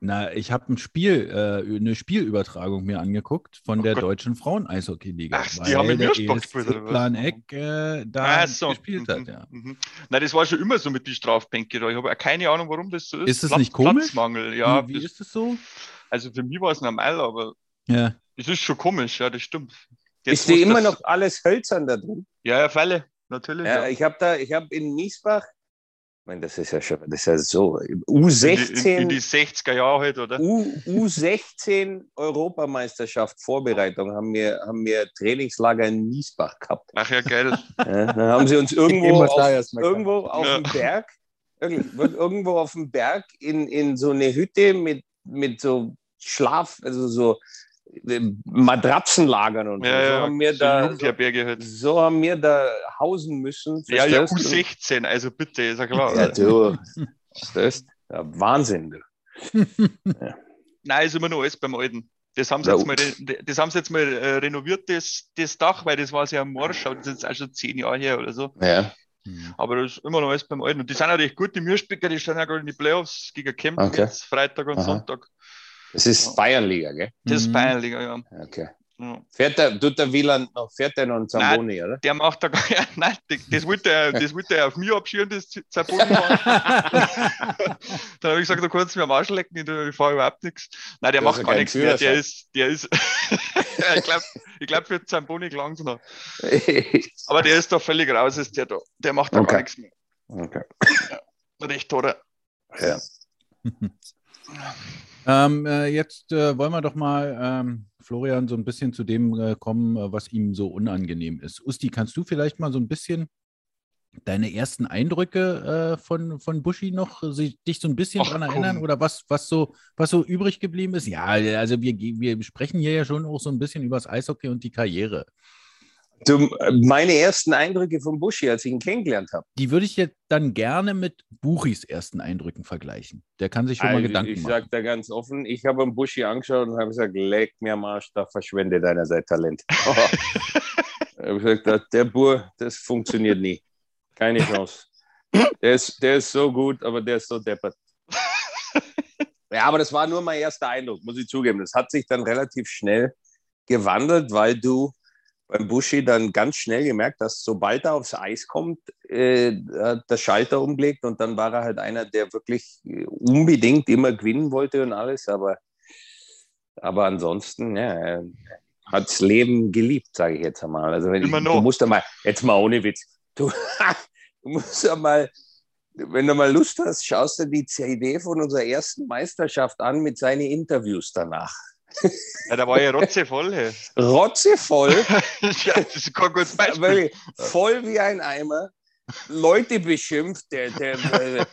Na, ich habe ein Spiel, äh, eine Spielübertragung mir angeguckt von Oh der Gott. deutschen Frauen-Eishockey-Liga. Ach, die haben in der Würzburg ESC gespielt, oder was? Plan Eck äh, da Ah, so. gespielt hat, Mhm, ja. mhm. Nein, das war schon immer so mit den Strafbänken da. Ich habe keine Ahnung, warum das so ist. Ist das nicht komisch? Platzmangel, ja. wie, wie das, ist es so? also für mich war es normal, aber Ja. es ist schon komisch, ja, das stimmt. Ist wo die es immer das- noch alles hölzern da drin? Ja, ja, Fälle, natürlich. Ja, Ja, ich habe da, ich habe in Miesbach, ich meine, das ist ja schon, das ist ja so, In, die, in, U16, in die 60er Jahre halt, oder? U, U16 Europameisterschaft Vorbereitung haben wir, haben wir Trainingslager in Miesbach gehabt. Ach ja, geil. Ja, dann haben sie uns irgendwo auf, irgendwo auf Ja. dem Berg, irgend- irgendwo auf dem Berg in, in so eine Hütte mit, mit so Schlaf, also so äh, Matratzenlagern und so. Ja, so ja, haben wir da, so, so haben wir da hausen müssen. Ja, ja, verstehst du? U16, also bitte, ist ja klar. Ja, du. Verstehst? Ja, Wahnsinn. Du. Nein, ist immer noch alles beim Alten. Das haben sie Ja, jetzt mal, das haben sie jetzt mal äh, renoviert, das, das Dach, weil das war sehr morsch, aber das ist jetzt auch schon zehn Jahre her oder so. Ja, Hm. Aber das ist immer noch alles beim Alten. Und die sind natürlich gut, die Mürspicker, die stehen ja gerade in die Playoffs gegen Kempten Okay. jetzt Freitag und Aha. Sonntag. Das ist Bayernliga, gell? Das ist Mhm. Bayernliga, ja. Okay. ja. Fährt der, tut der Wieland noch, fährt der noch einen Zamboni, oder? Der macht da gar ja, nein, das, das wollte er, das wollte er auf mich abschieren, das fahren. Dann habe ich gesagt, du kannst mir am Arsch lecken, ich, fahre überhaupt nichts. Nein, der Du hast macht ja gar nichts mehr. Der ist, der ist, Ja, ich glaube, ich glaub, für Zamboni gelangt noch. Aber der ist da völlig raus, ist der da. Der macht da Okay. gar nichts mehr. okay. Recht, oder? Ja. Ähm, äh, jetzt äh, wollen wir doch mal, ähm, Florian, so ein bisschen zu dem äh, kommen, äh, was ihm so unangenehm ist. Usti, kannst du vielleicht mal so ein bisschen deine ersten Eindrücke äh, von, von Buschi noch, äh, dich so ein bisschen komm. erinnern oder was, was, so, was so übrig geblieben ist? Ja, also wir, wir sprechen hier ja schon auch so ein bisschen über das Eishockey und die Karriere. Du, meine ersten Eindrücke von Buschi, als ich ihn kennengelernt habe. Die würde ich jetzt dann gerne mit Buchis ersten Eindrücken vergleichen. Der kann sich schon mal Also, Gedanken ich machen. sage da ganz offen, ich habe einen Buschi angeschaut und habe gesagt, leck mir am Arsch, da verschwendet einer sein Talent. ich habe gesagt, der- der Bur, das funktioniert nie. Keine Chance. Der ist, der ist so gut, aber der ist so deppert. Ja, aber das war nur mein erster Eindruck, muss ich zugeben. Das hat sich dann relativ schnell gewandelt, weil du beim Buschi dann ganz schnell gemerkt hast, sobald er aufs Eis kommt, äh, hat der Schalter umgelegt und dann war er halt einer, der wirklich äh, unbedingt immer gewinnen wollte und alles, aber, aber ansonsten, ja, er hat das Leben geliebt, sage ich jetzt einmal. Also wenn Immer ich, noch. du musst mal, jetzt mal ohne Witz, du, du musst ja mal, wenn du mal Lust hast, schaust du die CD von unserer ersten Meisterschaft an mit seinen Interviews danach. Ja, da war ja rotzevoll. Hey. Rotzevoll, ja, das ist kein gutes Beispiel. voll wie ein Eimer, Leute beschimpft, der, der, äh,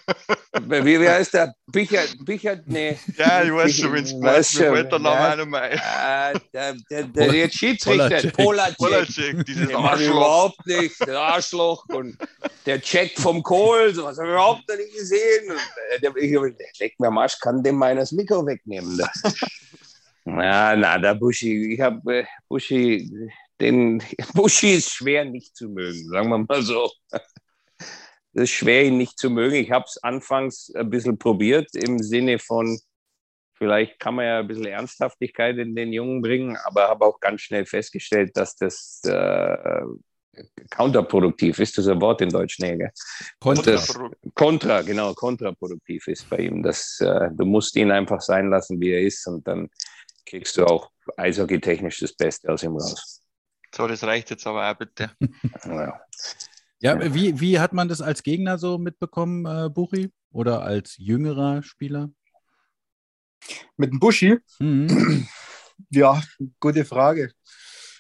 wie, wie heißt der? Bichert, Bichert, nee. Ja, ich weiß schon, wenn es passt, mir schon, fällt der Name auch noch mal ein. Äh, der, der, der, der Schiedsrichter, Polacek. Polacek. Dieses Der Arschloch. überhaupt nicht, der Arschloch und der Check vom Kohl, sowas habe ich überhaupt noch nicht gesehen. Und, äh, der, ich, der leckt mir am Arsch, kann dem mal das Mikro wegnehmen. Na, na, der Buschi, ich habe äh, Buschi, den Buschi ist schwer nicht zu mögen, sagen wir mal so. Es ist schwer, ihn nicht zu mögen. Ich habe es anfangs ein bisschen probiert im Sinne von, vielleicht kann man ja ein bisschen Ernsthaftigkeit in den Jungen bringen, aber habe auch ganz schnell festgestellt, dass das äh, counterproduktiv ist. Das ist ein Wort in Deutsch, nee, gell? Kontra. Kontra, genau, kontraproduktiv ist bei ihm. Das, äh, du musst ihn einfach sein lassen, wie er ist, und dann kriegst du auch eishockey-technisch das Beste aus ihm raus. So, das reicht jetzt aber auch bitte. Ja. Ja, wie, wie hat man das als Gegner so mitbekommen, äh, Buchi? Oder als jüngerer Spieler? Mit dem Buschi? Mhm. Ja, gute Frage.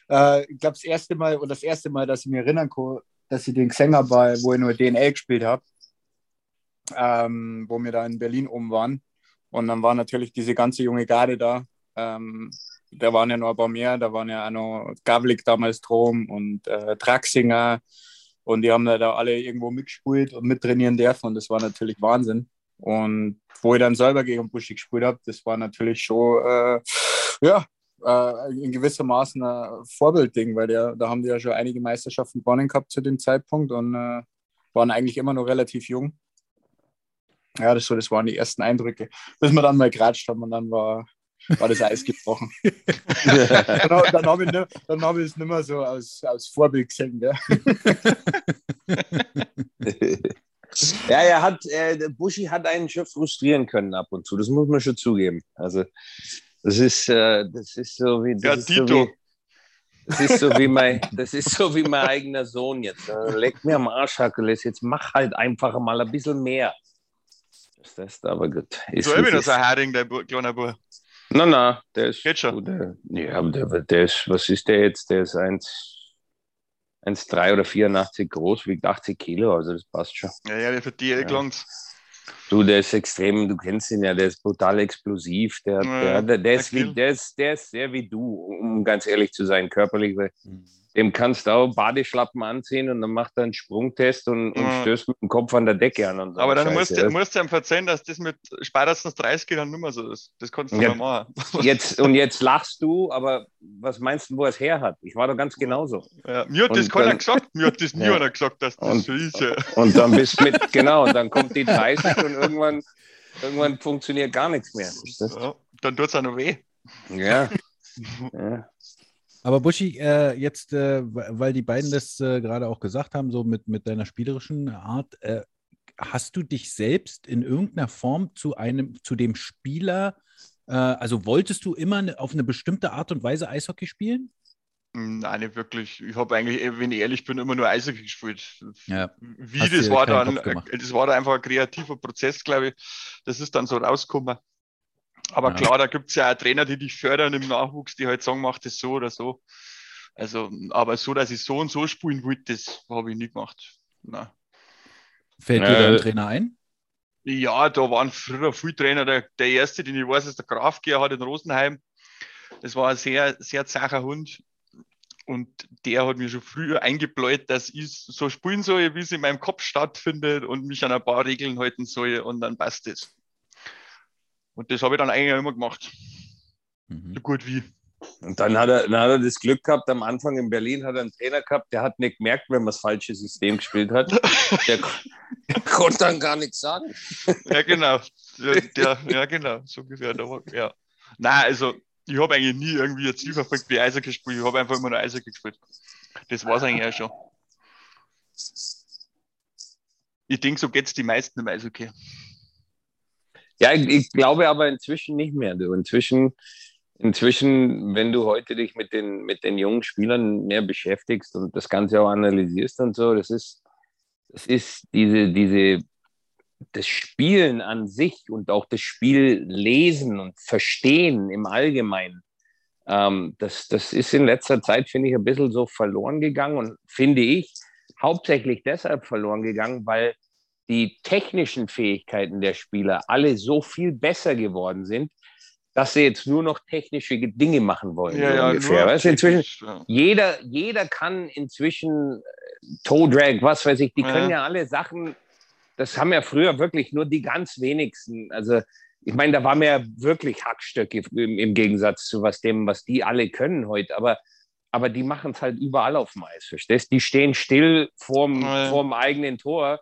Äh, ich glaube, das erste Mal oder das erste Mal, dass ich mich erinnern kann, dass ich den habe, war, wo ich nur DNL gespielt habe, ähm, wo wir da in Berlin oben waren. Und dann war natürlich diese ganze junge Garde da. Ähm, da waren ja noch ein paar mehr, da waren ja auch noch Gavlik damals drum und äh, Traxinger. Und die haben da, alle irgendwo mitgespielt und mittrainieren dürfen. Und das war natürlich Wahnsinn. Und wo ich dann selber gegen Buschi gespielt habe, das war natürlich schon, äh, ja, äh, in gewisser Maßen ein Vorbildding, weil der, da haben die ja schon einige Meisterschaften gewonnen gehabt zu dem Zeitpunkt und äh, waren eigentlich immer noch relativ jung. Ja, das, so, das waren die ersten Eindrücke. Bis wir dann mal geratscht haben und dann war, war das Eis gebrochen. dann hab- dann habe ich, dann hab ich es nicht mehr so als, als Vorbild gesehen. Gell? ja, er hat, äh, der Buschi hat einen schon frustrieren können ab und zu. Das muss man schon zugeben. Also, das ist, äh, das ist so wie. Das Ja, ist so Tito. wie das ist so wie mein, das ist so wie mein eigener Sohn jetzt. Leck mir am Arsch, Hakeles. Jetzt mach halt einfach mal ein bisschen mehr. Das ist aber gut. Ist, So ist. so ein Hering, der Bu- kleiner Bub. Na, na, der ist. Geht schon. gut, Der, ja, aber der, der ist, was ist der jetzt? Der ist 1, 1,3 oder 84 groß, wiegt 80 Kilo, also das passt schon. Ja, ja, für die Ja. ja. Du, der ist extrem, du kennst ihn ja, der ist brutal explosiv. Der, Ja, der, der, der, ist wie, der, ist, der ist sehr wie du, um ganz ehrlich zu sein, körperlich. Weil dem kannst du auch Badeschlappen anziehen und dann macht er einen Sprungtest und, und Ja. stößt mit dem Kopf an der Decke an. Und so Aber dann Scheiße. musst du, musst du ihm verzeihen, dass das mit spätestens 30 dann nicht mehr so ist. Das kannst du Ja. mal machen. jetzt, und jetzt lachst du, aber was meinst du, wo er es her hat? Ich war doch ganz genauso. Ja, mir hat Und das keiner dann- gesagt. Mir hat das nie Ja. einer gesagt, dass das Und- so ist. Ja. Und dann bist du mit, genau, und dann kommt die 30 und irgendwann, irgendwann funktioniert gar nichts mehr. Ja. Dann tut es auch noch weh. Ja. ja. Aber Buschi, äh, jetzt, äh, weil die beiden das äh, gerade auch gesagt haben, so mit, mit deiner spielerischen Art, äh, hast du dich selbst in irgendeiner Form zu einem, zu dem Spieler, äh, also wolltest du immer ne- auf eine bestimmte Art und Weise Eishockey spielen? Nein, nicht wirklich. Ich habe eigentlich, eh, wenn ich ehrlich bin, immer nur Eishockey gespielt. Ja. Wie Hast das dir war dann, äh, das war dann einfach ein kreativer Prozess, glaube ich. Das ist dann so rausgekommen. Aber Ja. klar, da gibt es ja auch Trainer, die dich fördern im Nachwuchs, die halt sagen, mach das so oder so. Also, aber so, dass ich so und so spielen wollte, das habe ich nie gemacht. Nein. Fällt dir Äh, da ein Trainer ein? Ja, da waren früher viele Trainer. Der, der erste, den ich weiß, ist der Graf Gerhard in Rosenheim. Das war ein sehr, sehr zacher Hund. Und der hat mir schon früher eingebläut, dass ich so spielen soll, wie es in meinem Kopf stattfindet und mich an ein paar Regeln halten soll und dann passt es. Und das habe ich dann eigentlich auch immer gemacht. Mhm. So gut wie. Und dann hat, er, dann hat er das Glück gehabt, am Anfang in Berlin hat er einen Trainer gehabt, der hat nicht gemerkt, wenn man das falsche System gespielt hat. Der, der konnte dann gar nichts sagen. Ja, genau. Der, der, ja, genau. So ungefähr. Ja. Nein, also ich habe eigentlich nie irgendwie ein Ziel verfolgt wie Eishockey gespielt. Ich habe einfach immer nur Eishockey gespielt. Das war es eigentlich auch schon. Ich denke, so geht es die meisten im Eishockey. Ja, ich, ich glaube aber inzwischen nicht mehr. Du. Inzwischen, inzwischen, wenn du heute dich mit den, mit den jungen Spielern mehr beschäftigst und das Ganze auch analysierst und so, das ist, das ist diese, diese, das Spielen an sich und auch das Spiel lesen und verstehen im Allgemeinen. Ähm, das, das ist in letzter Zeit, finde ich, ein bisschen so verloren gegangen und finde ich hauptsächlich deshalb verloren gegangen, weil die technischen Fähigkeiten der Spieler alle so viel besser geworden sind, dass sie jetzt nur noch technische Dinge machen wollen. so ungefähr. Weißt du, inzwischen, ja. jeder, jeder kann inzwischen äh, Toe Drag, was weiß ich, die Ja. können ja alle Sachen, das haben ja früher wirklich nur die ganz wenigsten. Also ich meine, da waren wir ja wirklich Hackstöcke im, im Gegensatz zu was dem, was die alle können heute. Aber, aber die machen es halt überall auf dem Eis, verstehst? Die stehen still vorm, Ja. vorm eigenen Tor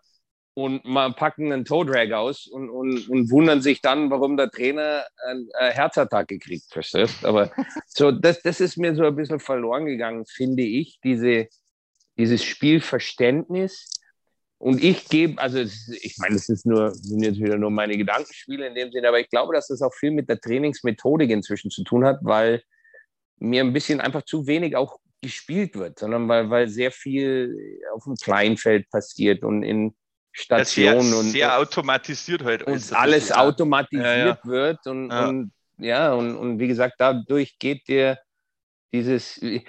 und mal packen einen Toe Drag aus und, und, und wundern sich dann, warum der Trainer eine Herzattacke kriegt, verstehst? Aber so, das, das ist mir so ein bisschen verloren gegangen, finde ich, diese, dieses Spielverständnis. Und ich gebe, also es ich meine, das ist nur, sind jetzt wieder nur meine Gedankenspiele in dem Sinne, aber ich glaube, dass das auch viel mit der Trainingsmethodik inzwischen zu tun hat, weil mir ein bisschen einfach zu wenig auch gespielt wird, sondern weil, weil sehr viel auf dem Kleinfeld passiert und in Ja, sehr, Stationen und, sehr automatisiert halt. und alles. Ja- automatisiert Ja, ja. wird und Ja. und, ja, und, und wie gesagt, dadurch geht dir dieses, äh,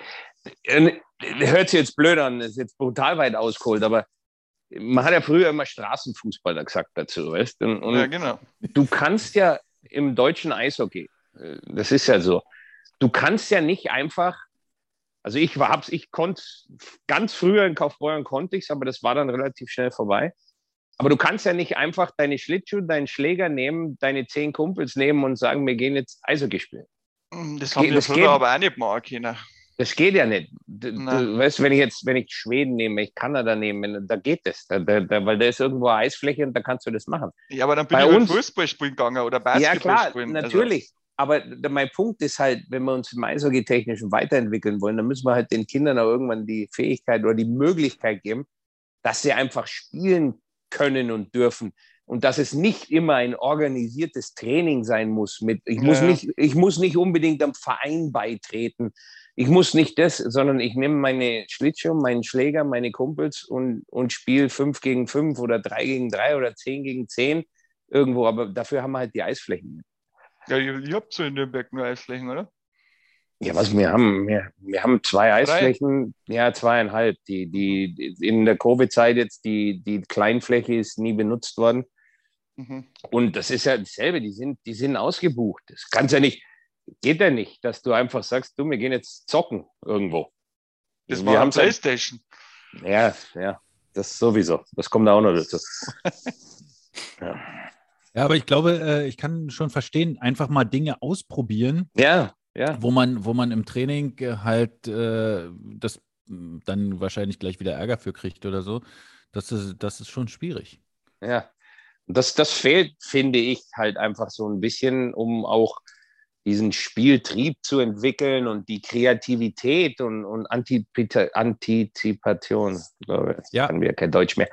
hört sich jetzt blöd an, ist jetzt brutal weit ausgeholt, aber man hat ja früher immer Straßenfußballer gesagt dazu, weißt du? Und, und Ja, genau. du kannst ja im deutschen Eishockey, äh, das ist ja so, du kannst ja nicht einfach, also ich war, hab's, ich konnte ganz früher in Kaufbeuren konnte ich's, aber das war dann relativ schnell vorbei. Aber du kannst ja nicht einfach deine Schlittschuhe, deinen Schläger nehmen, deine zehn Kumpels nehmen und sagen, wir gehen jetzt Eishockey spielen. Das haben geht- wir das früher geht- aber auch nicht machen können. Das geht ja nicht. Du, du, weißt, wenn ich jetzt, wenn ich Schweden nehme, ich Kanada nehme, wenn- da geht das. Da, da, da, weil da ist irgendwo eine Eisfläche und da kannst du das machen. Ja, aber dann bin Bei ich halt uns- Fußball spielen gegangen oder Ja, Basketball klar, spielen. Also, natürlich. Aber d- mein Punkt ist halt, wenn wir uns im Eishockey-Technischen weiterentwickeln wollen, dann müssen wir halt den Kindern auch irgendwann die Fähigkeit oder die Möglichkeit geben, dass sie einfach spielen können und dürfen. Und dass es nicht immer ein organisiertes Training sein muss. Mit, ich, muss Ja. nicht, ich muss nicht unbedingt am Verein beitreten. Ich muss nicht das, sondern ich nehme meine Schlittschuhe, meinen Schläger, meine Kumpels und, und spiele fünf gegen fünf oder drei gegen drei oder zehn gegen zehn irgendwo. Aber dafür haben wir halt die Eisflächen. ja, ihr, ihr habt so in Nürnberg nur Eisflächen, oder? Ja, was wir haben, wir, wir haben zwei Eisflächen, ja, zweieinhalb. Die, die in der Covid-Zeit jetzt, die, die Kleinfläche ist nie benutzt worden. Mhm. Und das ist ja dasselbe, die sind, die sind ausgebucht. Das kannst ja nicht, geht ja nicht, dass du einfach sagst, du, wir gehen jetzt zocken irgendwo. Das Wir war halt- Playstation. Ja, ja, das sowieso. Das kommt auch noch dazu. ja. Ja, aber ich glaube, äh, ich kann schon verstehen, einfach mal Dinge ausprobieren, ja, ja. wo man, wo man im Training äh, halt äh, das mh, dann wahrscheinlich gleich wieder Ärger für kriegt oder so. Das ist, das ist schon schwierig. Ja, und das, das fehlt, finde ich, halt einfach so ein bisschen, um auch diesen Spieltrieb zu entwickeln und die Kreativität und, und Antizipation. Ich glaube, jetzt Ja. kann mir kein Deutsch mehr.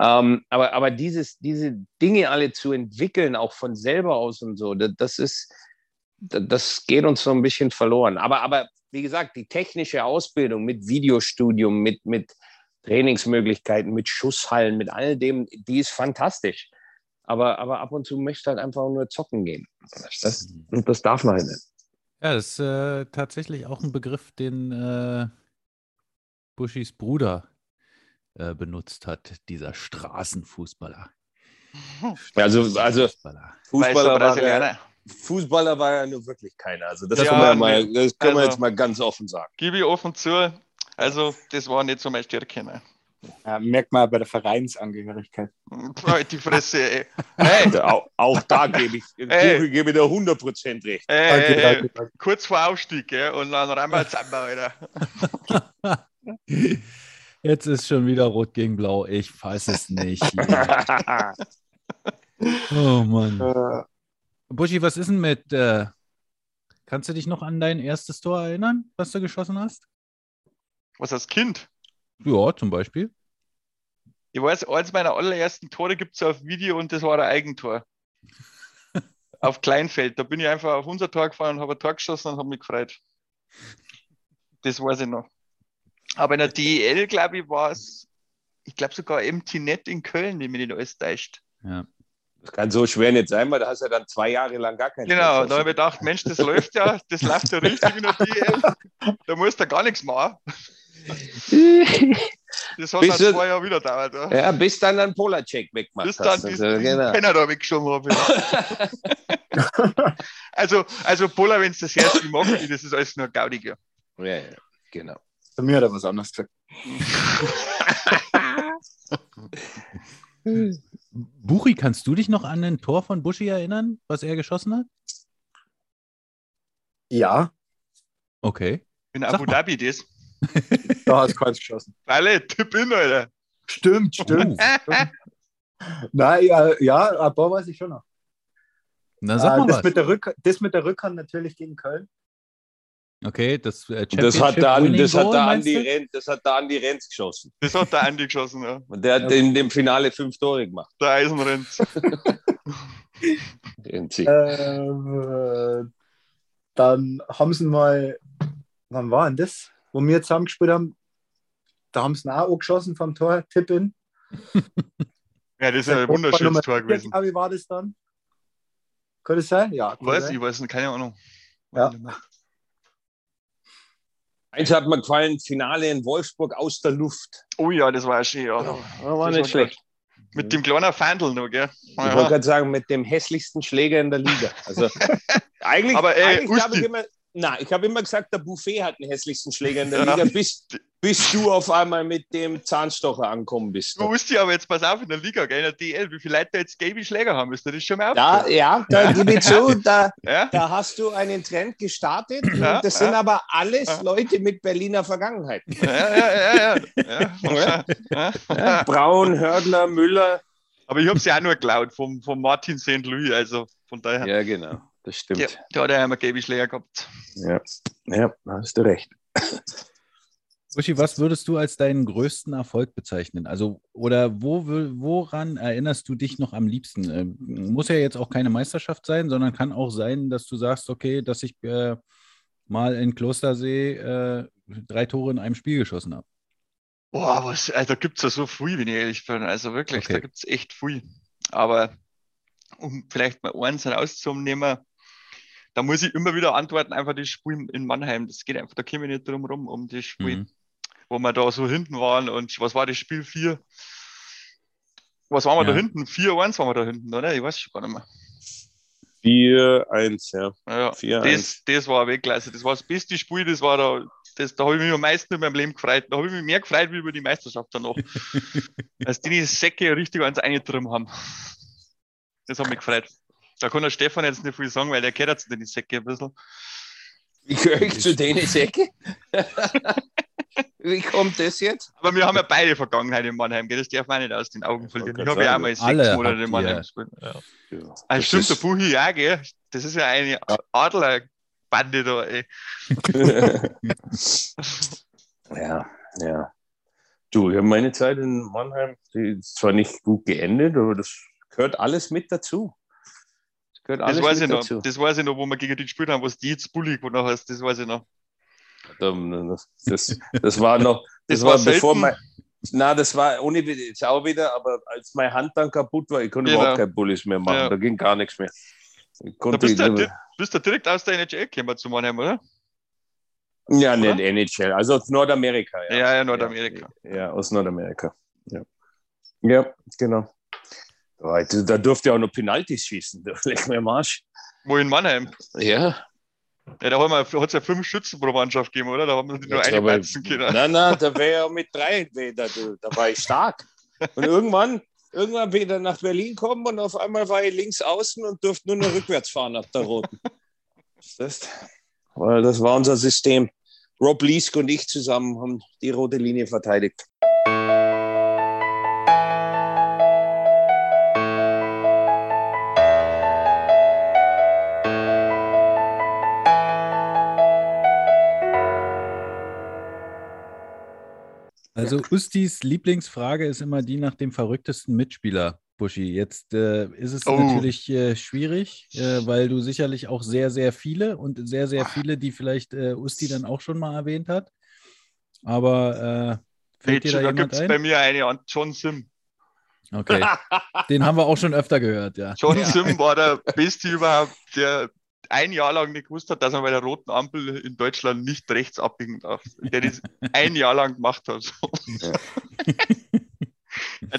Ähm, aber aber dieses, diese Dinge alle zu entwickeln, auch von selber aus und so, das, das ist, das geht uns so ein bisschen verloren. Aber, aber wie gesagt, die technische Ausbildung mit Videostudium, mit, mit Trainingsmöglichkeiten, mit Schusshallen, mit all dem, die ist fantastisch. Aber, aber ab und zu möchte halt einfach nur zocken gehen. Das, und das darf man halt nicht. Ja, das ist äh, tatsächlich auch ein Begriff, den äh, Buschis Bruder äh, benutzt hat, dieser Straßenfußballer. Also, also Fußballer. Fußballer, war ja. Fußballer war ja nur wirklich keiner. Also das, Ja, können, wir mal, das können wir Also- jetzt mal ganz offen sagen. Gebe ich offen zu. Also, das war nicht so meine Stärke. Ne? Ja, merkt man bei der Vereinsangehörigkeit. Die Fresse, ey. Hey, Auch, auch da gebe ich, Ey. gebe, ich dir 100% recht. ey, Danke, ey, ey. danke, danke. Kurz vor Aufstieg, gell? Und dann wir zusammen, Alter. Jetzt ist schon wieder Rot gegen Blau. Ich weiß es nicht. oh Mann. Äh, Buschi, was ist denn mit. Äh, kannst du dich noch an dein erstes Tor erinnern, was du geschossen hast? Was als Kind? Ja, zum Beispiel. Ich weiß, eins meiner allerersten Tore gibt es auf Video und das war ein Eigentor. auf Kleinfeld. Da bin ich einfach auf unser Tor gefahren und habe ein Tor geschossen und habe mich gefreut. Das weiß ich noch. Aber in der DEL, glaube ich, war es, ich glaube sogar Empty Net in Köln, die mir nicht alles täuscht. Ja. Das kann so schwer nicht sein, weil da hast du ja dann zwei Jahre lang gar keinen Genau, da habe ich gedacht, Mensch, das läuft ja, das läuft ja richtig in der DEL. Da musst du gar nichts machen. Das hat Bist dann zwei Jahre wieder gedauert. Ja. Ja, bis dann ein Polarcheck weggemacht Bis dann hast. Also, diesen genau. Penner da weggeschoben habe. also, also Pola, wenn es das mag die, das ist alles nur Gaudi. Ja. ja, ja, genau. bei mir hat er was anderes gesagt. Buchi, kannst du dich noch an ein Tor von Buschi erinnern, was er geschossen hat? Ja, Okay. In Abu. Dhabi das. Da hast du keins geschossen. Alle, Tipp in, Alter. Stimmt, stimmt. Nein, ja, ja, ein paar weiß ich schon noch. Na, sag Äh, mal das, was. mit der Rück das mit der Rückhand natürlich gegen Köln. Okay, das äh, Das hat, Championship der, das, hat der Andi? Renz, das hat der Andi Renz geschossen. Das hat der Andi geschossen, ja. Und der hat in dem Finale fünf Tore gemacht. Der Eisenrenz. Renzi. Ähm, äh, dann haben sie mal, wann war denn das? Wo wir zusammengespielt haben, da haben sie ihn auch angeschossen vom Tor, Tipp-In. Ja, das ist ein wunderschönes Tor gewesen. ich, war das dann? Könnte es sein? Ja. Weiß sein. ich, weiß nicht, keine Ahnung. Ja. Eins hat mir gefallen, Finale in Wolfsburg aus der Luft. Oh ja, das war schön, ja. Das Das war nicht gut. schlecht. Mit dem kleinen Fandel noch, gell? Ich wollte gerade sagen, mit dem hässlichsten Schläger in der Liga. Also eigentlich, Aber, ey, eigentlich habe Usti. ich immer, na, ich habe immer gesagt, der Buffet hat den hässlichsten Schläger in der Ja. Liga, bis, bis du auf einmal mit dem Zahnstocher ankommen bist. Du musst ja aber jetzt pass auf in der Liga, gell, in der DL, wie viele Leute da jetzt Gaby Schläger haben, ist dir das schon mal Ja, aufgefallen? ja, da gebe ich zu, da, Ja? da hast du einen Trend gestartet. Ja, das ja. sind aber alles Ja. Leute mit Berliner Vergangenheit. Ja, ja, ja, ja. ja. ja. Ja, Braun, Hördler, Müller. Aber ich habe sie auch nur geklaut vom, vom Martin St. Louis, also von daher. Ja, genau, das stimmt. Ja, da hat er einmal Gaby Schläger gehabt. Ja, ja da hast du recht. Buschi, was würdest du als deinen größten Erfolg bezeichnen? Also, oder wo, woran erinnerst du dich noch am liebsten? Ähm, muss ja jetzt auch keine Meisterschaft sein, sondern kann auch sein, dass du sagst, okay, dass ich äh, mal in Klostersee äh, drei Tore in einem Spiel geschossen habe. Boah, was, also da gibt es ja so viel, wenn ich ehrlich bin. Also wirklich, Okay. da gibt es echt viel. Aber um vielleicht mal eins herauszunehmen, da muss ich immer wieder antworten, einfach das Spiel in Mannheim. Das geht einfach, da komme ich nicht drum rum, um das Spiel, Mhm. wo wir da so hinten waren. Und was war das Spiel? Vier? Was waren wir da Ja. hinten? 4-1 waren wir da hinten, oder? Ich weiß schon gar nicht mehr. 4-1, ja. Ja, 4-1. das, das war Weltklasse. Das war das beste Spiel, das war da das, da habe ich mich am meisten in meinem Leben gefreut. Da habe ich mich mehr gefreut wie über die Meisterschaft danach. Als die die Säcke richtig ans Eingetrimmen haben. Das hat mich gefreut. Da kann der Stefan jetzt nicht viel sagen, weil der kennt jetzt in die Säcke ein bisschen. Wie gehöre ich zu denen Säcke? Wie kommt das jetzt? Aber wir haben ja beide Vergangenheit in Mannheim, gell? das darf man nicht aus den Augen verlieren. Ich kann habe ja auch mal sechs alle Monate in Mannheim gespielt. Ja. Ah, Das stimmt, der ist- Buchi ja, gell? Das ist ja eine Adlerbande da, ey. ja, ja. Du, ich habe meine Zeit in Mannheim, die ist zwar nicht gut geendet, aber das gehört alles mit dazu. Das gehört alles Das weiß ich mit noch. dazu. Das weiß ich noch, wo wir gegen die gespielt haben, was die jetzt Bulli gewonnen hast, das weiß ich noch. Das, das, das war noch, das, Das war, war bevor mein, na, das war ohne jetzt auch wieder, aber als meine Hand dann kaputt war, ich konnte Genau. überhaupt keine Bullis mehr machen, Ja. da ging gar nichts mehr. Ich Da bist du, ja, bist du direkt aus der NHL gekommen zu Mannheim, oder? ja, oder? nicht NHL, also aus Nordamerika. Ja, Ja, ja, Nordamerika. Ja, aus Nordamerika. Ja, ja genau. Da, durfte ich auch noch Penaltis schießen, da leck mir am Arsch. Wo in Mannheim? Ja, Ja, da hat es ja fünf Schützen pro Mannschaft gegeben, oder? Da haben wir nur eine Batzen können. Nein, nein, da wäre ja mit drei, da, da war ich stark. Und irgendwann, irgendwann wieder nach Berlin kommen und auf einmal war ich links außen und durfte nur noch rückwärts fahren ab der roten. Das, weil das war unser System. Rob Liesk und ich zusammen haben die rote Linie verteidigt. Also Ustis Lieblingsfrage ist immer die nach dem verrücktesten Mitspieler, Buschi. Jetzt äh, ist es Oh. natürlich äh, schwierig, äh, weil du sicherlich auch sehr, sehr viele und sehr, sehr viele, die vielleicht äh, Usti dann auch schon mal erwähnt hat. Aber äh, fällt dir da da jemand gibt es bei mir eine an John Sim. Okay, den haben wir auch schon öfter gehört, ja. John Sim war der Beste überhaupt, der ein Jahr lang nicht gewusst hat, dass man bei der roten Ampel in Deutschland nicht rechts abbiegen darf. Der das ein Jahr lang gemacht hat. Ja,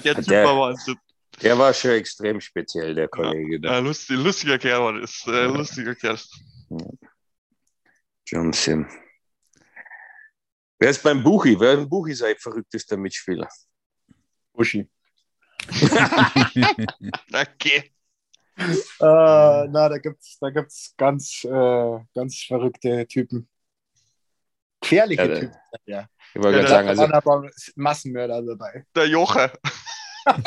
der Der- war Wahnsinn. Der war schon extrem speziell, der Kollege. Da. Ein lustig, lustiger Kerl war das. Äh, lustiger Kerl. John Sim. Wer ist beim Buchi? Wer ist beim Buchi sein verrücktester Mitspieler? Uschi. Okay. Äh, na, da gibt's, da gibt's ganz, äh, ganz verrückte Typen. Gefährliche Ja, Typen. Ja. Ich wollte Ja, sagen, Da also, waren aber Massenmörder dabei. Der Jocher. man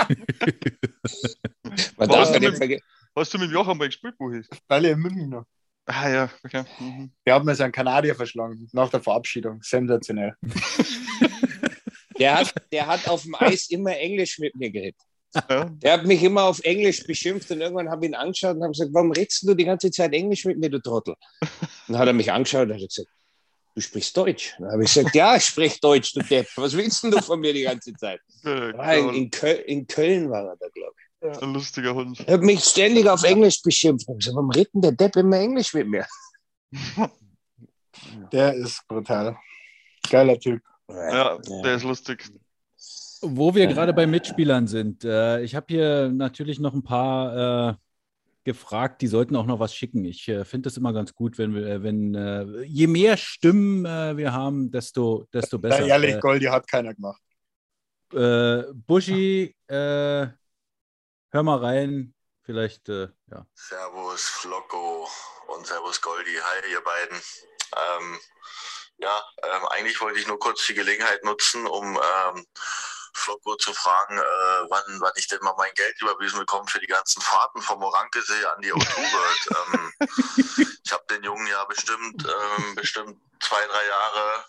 Was darf ja du nicht mit- vergessen. Hast du mit dem Jocher mal gespielt, Buchi? Weil in München noch. Ah ja, okay. Mhm. Wir haben mir seinen Kanadier verschlagen, nach der Verabschiedung. Sensationell. Der hat, der hat auf dem Eis immer Englisch mit mir geredet. Ja. Der hat mich immer auf Englisch beschimpft und irgendwann habe ich ihn angeschaut und habe gesagt, warum redest du die ganze Zeit Englisch mit mir, du Trottel? Dann hat er mich angeschaut und hat gesagt, du sprichst Deutsch. Dann habe ich gesagt, ja, ich spreche Deutsch, du Depp. Was willst denn du von mir die ganze Zeit? Ja, in, in, Köl in Köln war er da, glaube ich. Ein lustiger Hund. Er hat mich ständig auf Englisch beschimpft. Ich gesagt, warum redet denn der Depp immer Englisch mit mir? Der ist brutal. Geiler Typ. Ja, der ist lustig. Wo wir gerade bei Mitspielern sind, äh, ich habe hier natürlich noch ein paar äh, gefragt, die sollten auch noch was schicken. Ich äh, finde es immer ganz gut, wenn wir, äh, wenn äh, je mehr Stimmen äh, wir haben, desto, desto besser. ehrlich, Goldi hat keiner gemacht. Buschi, äh, hör mal rein. Vielleicht, äh, ja. Servus Flocko und Servus Goldi. Hi, ihr beiden. Ähm, ja, ähm, eigentlich wollte ich nur kurz die Gelegenheit nutzen, um ähm, Flocko zu fragen, äh, wann, wann ich denn mal mein Geld überwiesen bekomme für die ganzen Fahrten vom Orankesee an die O2 World. ähm, ich habe den Jungen ja bestimmt, ähm, bestimmt zwei, drei Jahre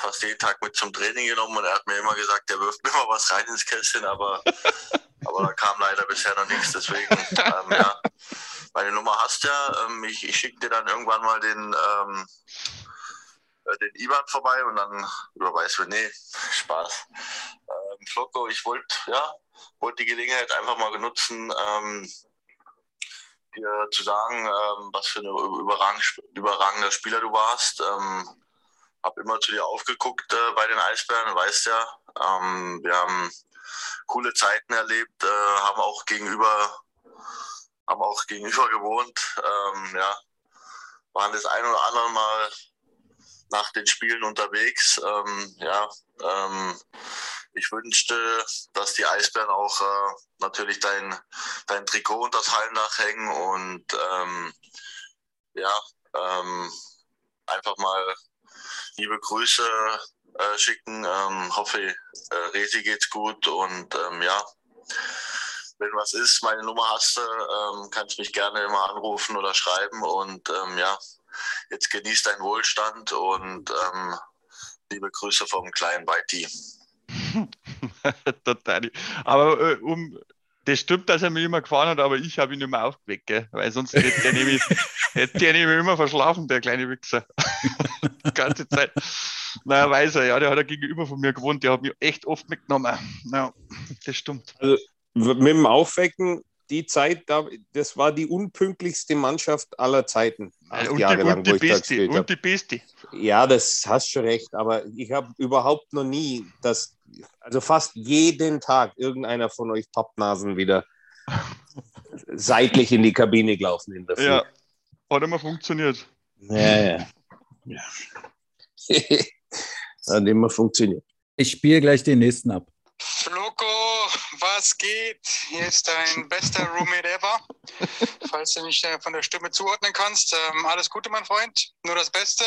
fast jeden Tag mit zum Training genommen und er hat mir immer gesagt, der wirft mir mal was rein ins Kästchen, aber, aber da kam leider bisher noch nichts. Deswegen, ähm, ja, meine Nummer hast ja. Ähm, ich ich schicke dir dann irgendwann mal den, ähm, äh, den IBAN vorbei und dann überweist du. Nee, Spaß. Ähm, Flocko, ich wollte ja, wollt die Gelegenheit einfach mal benutzen, ähm, dir zu sagen, ähm, was für ein überragend, überragender Spieler du warst. Ähm, hab immer zu dir aufgeguckt äh, bei den Eisbären, weißt ja. Ähm, wir haben coole Zeiten erlebt, äh, haben auch gegenüber, haben auch gegenüber gewohnt. Ähm, ja, waren das ein oder andere Mal nach den Spielen unterwegs. Ähm, ja, ähm, ich wünschte, dass die Eisbären auch äh, natürlich dein, dein Trikot unter das Hallendach hängen und ähm, ja, ähm, einfach mal liebe Grüße äh, schicken. Ähm, hoffe, äh, Resi geht's gut und ähm, ja, wenn was ist, meine Nummer hast du, ähm, kannst mich gerne immer anrufen oder schreiben und ähm, ja, jetzt genießt deinen Wohlstand und ähm, liebe Grüße vom kleinen Whitey. Total. Aber äh, um, das stimmt, dass er mich immer gefahren hat, aber ich habe ihn immer aufgeweckt, gell? weil sonst hätte der nämlich, hätte der nämlich immer verschlafen, der kleine Wichser. Die ganze Zeit. Na, weiß er, ja, der hat er gegenüber von mir gewohnt, der hat mich echt oft mitgenommen. Ja, das stimmt. Mit dem Aufwecken, die Zeit, da, das war die unpünktlichste Mannschaft aller Zeiten. Acht Und die, Jahre lang, und wo die Beste, und die Beste. Ja, das hast schon recht, aber ich habe überhaupt noch nie das, also fast jeden Tag irgendeiner von euch Pappnasen wieder seitlich in die Kabine gelaufen in der Früh. Ja, hat immer funktioniert. ja. ja. ja. Hat immer funktioniert. Ich spiele gleich den nächsten ab. Floco, was geht? Hier ist dein bester Roommate ever. Falls du mich äh, von der Stimme zuordnen kannst, ähm, alles Gute, mein Freund. Nur das Beste.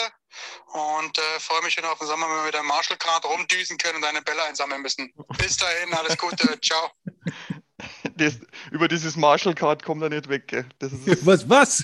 Und äh, freue mich schon auf den Sommer, wenn wir mit der Marshall Card rumdüsen können und deine Bälle einsammeln müssen. Bis dahin, alles Gute. Ciao. Das, über dieses Marshall Card kommt er nicht weg. Gell? Das ist Was, was?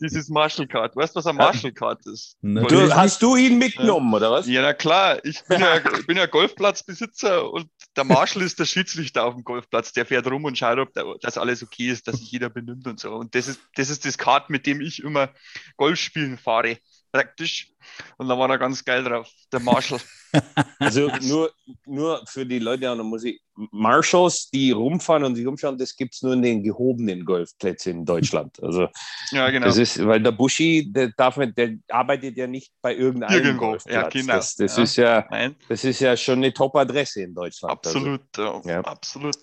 dieses Marshall Card. Weißt du, was ein Marshall Card ist? Du, hast du ihn mitgenommen, oder was? Ja, na klar. Ich bin ja, ich bin ja Golfplatzbesitzer und der Marshall ist der Schiedsrichter auf dem Golfplatz. Der fährt rum und schaut, ob da, dass alles okay ist, dass sich jeder benimmt und so. Und das ist, das ist das Kart, mit dem ich immer Golf spielen fahre. Praktisch. Und da war er ganz geil drauf, der Marshall. Also nur, nur für die Leute, ja, da muss ich, Marshalls, die rumfahren und sich umschauen, das gibt es nur in den gehobenen Golfplätzen in Deutschland. Also Ja, genau. das ist, weil der Buschi, der, darf, nicht- der arbeitet ja nicht bei irgendeinem Irgendwo. Golfplatz. Ja, genau. Das, das, Ja. Ist ja, Nein, das ist ja schon eine Top-Adresse in Deutschland. Also, absolut. ja, Ja. Absolut.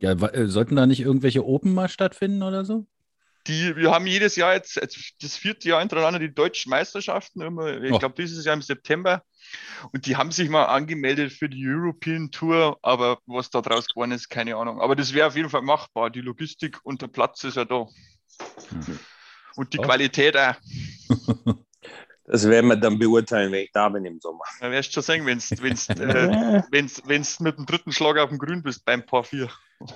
Ja, äh, sollten da nicht irgendwelche Open mal stattfinden oder so? Die, wir haben jedes Jahr jetzt, jetzt das vierte Jahr hintereinander die deutschen Meisterschaften. Immer, ich Oh. glaube, dieses Jahr im September. Und die haben sich mal angemeldet für die European Tour, aber was da draus geworden ist, keine Ahnung. Aber das wäre auf jeden Fall machbar. Die Logistik und der Platz ist ja da. Und die Oh. Qualität auch. das werden wir dann beurteilen, wenn ich da bin im Sommer. Da wirst du schon sehen, wenn du wenn's, äh, wenn's, wenn's mit dem dritten Schlag auf dem Grün bist beim Paar 4.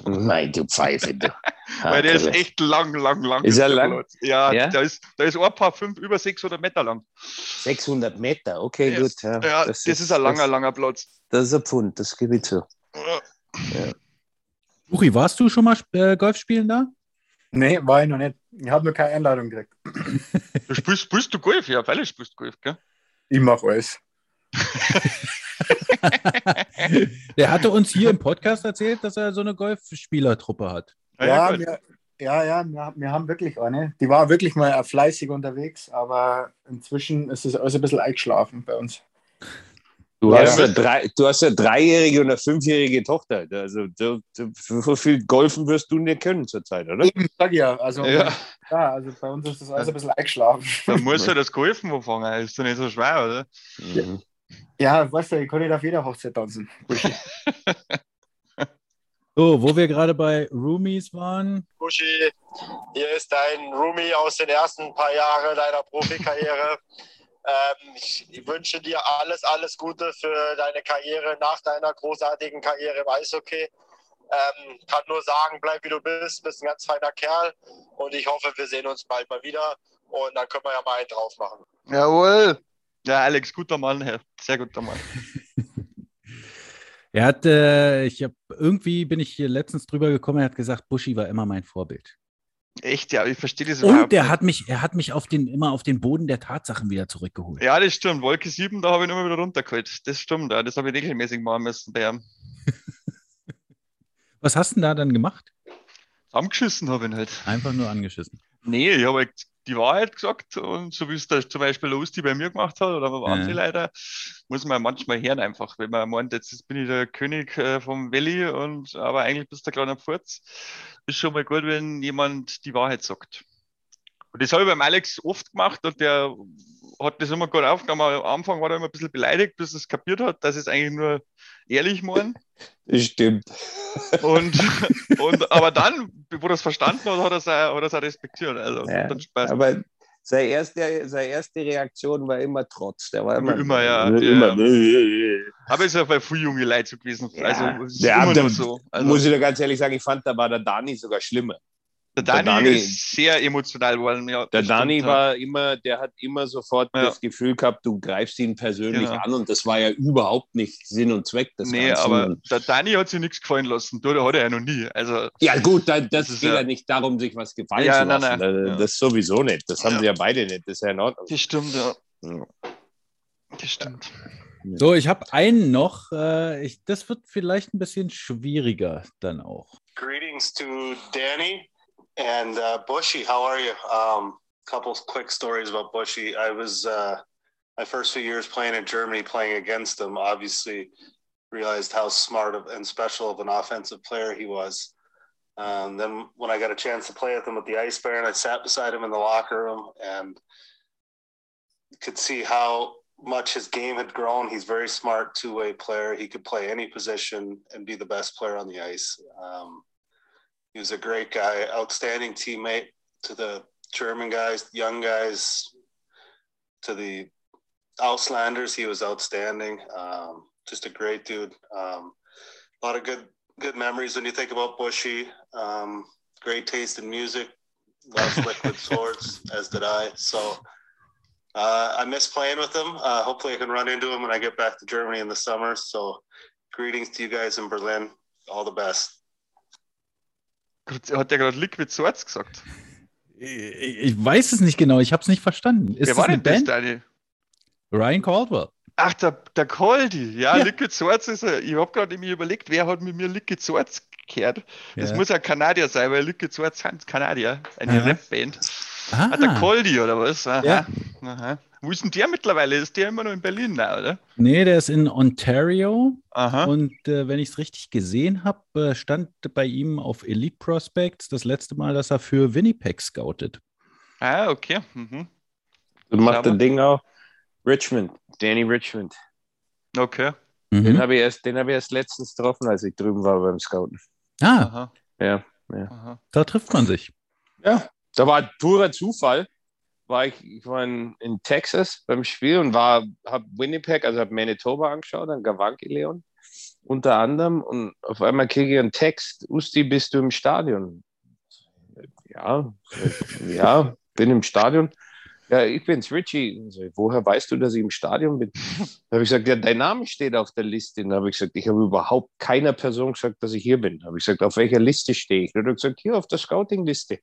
Nein, du Pfeife. Du. Weil der ist echt lang, lang, lang. Ist er lang? Platz. Ja, Ja? Da, ist, da ist ein Paar 5 über 600 Meter lang. 600 Meter, okay, Ja, gut. Ja, Ja, das, ist ein langer, das, langer Platz. Das ist ein Pfund, das gebe ich zu. Ja. Buchi, warst du schon mal äh, Golf spielen da? Nee, war ich noch nicht. Ich habe nur keine Einladung gekriegt. Du spielst, spielst du Golf? Ja, weil du spielst Golf, gell? Ich mache alles. Der hatte uns hier im Podcast erzählt, dass er so eine Golfspielertruppe hat. Ja, gut. wir, ja, ja wir, wir haben wirklich eine. Die war wirklich mal fleißig unterwegs, aber inzwischen ist es alles ein bisschen eingeschlafen bei uns. Du, Ja, hast ja. drei, du hast ja dreijährige und eine fünfjährige Tochter. Also du, du, so viel golfen wirst du nicht können zurzeit, oder? Eben, sag ich ja. Also, Ja. ja, also bei uns ist das alles ein bisschen eingeschlafen. Da muss ja das Golfen anfangen. Ist doch nicht so schwer, oder? Mhm. Ja, weißt du, ich kann nicht auf jeder Hochzeit tanzen. So, wo wir gerade bei Roomies waren. Buschi, hier ist dein Roomie aus den ersten paar Jahren deiner Profikarriere. Ähm, ich, ich wünsche dir alles, alles Gute für deine Karriere nach deiner großartigen Karriere im Eishockey. Ähm, kann nur sagen, bleib wie du bist, bist ein ganz feiner Kerl und ich hoffe, wir sehen uns bald mal wieder und dann können wir ja mal einen drauf machen. Jawohl. Ja, Alex, guter Mann, Herr. Sehr guter Mann. Er hat, äh, ich habe irgendwie bin ich hier letztens drüber gekommen, er hat gesagt, Buschi war immer mein Vorbild. Echt, ja, ich verstehe das Und überhaupt er nicht. hat mich, er hat mich auf den, immer auf den Boden der Tatsachen wieder zurückgeholt. Ja, das stimmt. Wolke 7, da habe ich ihn immer wieder runtergeholt. Das stimmt, ja. Das habe ich regelmäßig machen müssen ihm. Was hast du denn da dann gemacht? Zusammengeschissen habe ich ihn halt. Einfach nur angeschissen. Nee, ich habe halt die Wahrheit gesagt und so wie es da zum Beispiel Losti bei mir gemacht hat oder bei Ja. Leute, muss man manchmal hören einfach, wenn man meint, jetzt bin ich der König äh, vom Valley und aber eigentlich bist du gerade am Furz. Ist schon mal gut, wenn jemand die Wahrheit sagt. Und das habe ich beim Alex oft gemacht und der hat das immer gut aufgenommen. Am Anfang war er immer ein bisschen beleidigt, bis er es kapiert hat, dass es eigentlich nur ehrlich meinen. Das stimmt. Und, und, aber dann, wo er es verstanden hat, hat er es auch, hat er es auch respektiert. Also, Ja, dann Spaß. Aber seine erste, seine erste Reaktion war immer Trotz. Der war immer, Immer, ja, Immer. Aber es ist ja bei vielen junge Leute so gewesen. Ja. Also, ist Ja, immer der- so. Also, Muss ich dir ganz ehrlich sagen, ich fand, da war der Dani sogar schlimmer. Der der Dani, Dani- ist sehr emotional geworden. Ja, Der Dani ja. war immer, der hat immer sofort Ja. das Gefühl gehabt, du greifst ihn persönlich Genau. an und das war ja überhaupt nicht Sinn und Zweck des Nee, Ganzen. aber der Dani hat sich nichts gefallen lassen. Du, der hat er ja noch nie. Also, ja gut, da, das, Das ist geht ja, ja- nicht darum, sich was gefallen Ja, zu nein, lassen. nein. Äh, Ja. Das sowieso nicht. Das haben Ja. sie ja beide nicht. Das ist ja in Ordnung. das stimmt, ja. Ja. Das stimmt. So, ich habe einen noch. Äh, ich, das wird vielleicht ein bisschen schwieriger dann auch. Greetings to Danny and uh, Bushy. How are you? Um, couple quick stories about Bushy. I was uh, my first few years playing in Germany, playing against him. Obviously, realized how smart of, and special of an offensive player he was. Um, then, when I got a chance to play with him at the Ice Baron, I sat beside him in the locker room and could see how much his game had grown. He's very smart two-way player. He could play any position and be the best player on the ice. Um, he was a great guy, outstanding teammate to the German guys, young guys, to the Auslanders. He was outstanding. Um, just a great dude. Um, a lot of good good memories when you think about Bushy. Um, great taste in music. Loves liquid swords, as did I. So uh, I miss playing with him. Uh, hopefully, I can run into him when I get back to Germany in the summer. So, greetings to you guys in Berlin. All the best. Hat der gerade Liquid Swords gesagt? Ich, weiß es nicht genau. Ich habe es nicht verstanden. Ist Wer war denn das, Band? Dani? Ryan Caldwell. Ach, der, der Coldy. Ja, Ja. Liquid Swords ist er. Ich habe gerade mir überlegt, wer hat mit mir Liquid Swords gehört. Das Ja. muss ein Kanadier sein, weil Liquid Swords sind Kanadier. Eine. Rapband. Ah, Ah, der Coldy oder was? Aha. Ja. Aha. Wo ist denn der mittlerweile? Ist der immer noch in Berlin, now, oder? Nee, der ist in Ontario. Aha. Und äh, wenn ich es richtig gesehen habe, äh, stand bei ihm auf Elite Prospects das letzte Mal, dass er für Winnipeg scoutet. Ah, okay. Mhm. Und macht das Ding auch. Richmond, Danny Richmond. Okay. Den Mhm. habe ich, erst- den hab ich erst letztens getroffen, als ich drüben war beim Scouten. Ah, Aha. Ja, Aha. da trifft man sich. ja. Da war purer Zufall. War ich, ich war in, in Texas beim Spiel und war, habe Winnipeg, also habe Manitoba angeschaut, dann Gawanki Leon unter anderem. Und auf einmal kriege ich einen Text: Usti, bist du im Stadion? Ja, ja, bin im Stadion. Ja, ich bin's, Richie. So, woher weißt du, dass ich im Stadion bin? Da habe ich gesagt, ja, dein Name steht auf der Liste. Und da habe ich gesagt, ich habe überhaupt keiner Person gesagt, dass ich hier bin. Da habe ich gesagt, auf welcher Liste stehe ich? Da hat er gesagt, hier auf der Scouting-Liste.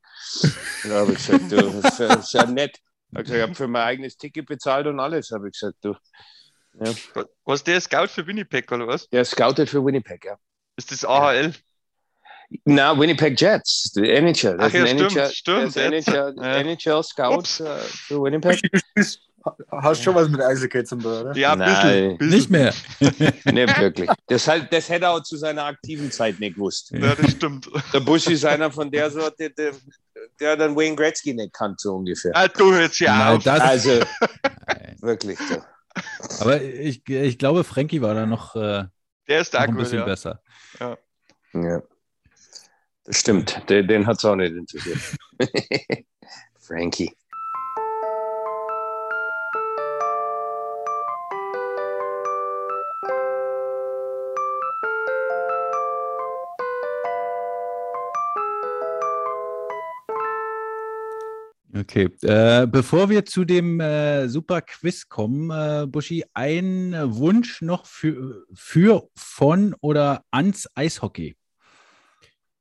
Da habe ich gesagt, du, das ist ja- ja nett. Da habe ich gesagt, ich habe für mein eigenes Ticket bezahlt und alles, habe ich gesagt, du. Ja. Was der Scout für Winnipeg oder was? Der scoutet für Winnipeg, ja. Ist das AHL? Na, Winnipeg Jets, die NHL. Ach Das ist ja, stimmt, NHL, stimmt, Das ist ein jetzt. NHL, Ja. NHL Scout Ups. für Winnipeg. Hast schon was mit Eishockey zum tun, oder? Ja, ein Nein. bisschen. bisschen. Nicht mehr. Nicht wirklich. Das, halt, das hätte er auch zu seiner aktiven Zeit nicht gewusst. Ja, das stimmt. Der Busch ist einer von der Sorte, der, der dann Wayne Gretzky nicht kann, so ungefähr. Ah, du hörst ja Nein, auf. das, Also, wirklich so. aber ich, ich glaube, Frankie war da noch, äh, Der ist noch da ein bisschen ja. besser. Ja. Das stimmt. Den, den hat es auch nicht interessiert. Frankie. Okay, äh, bevor wir zu dem äh, super Quiz kommen, äh, Buschi, ein Wunsch noch für, für, von oder ans Eishockey.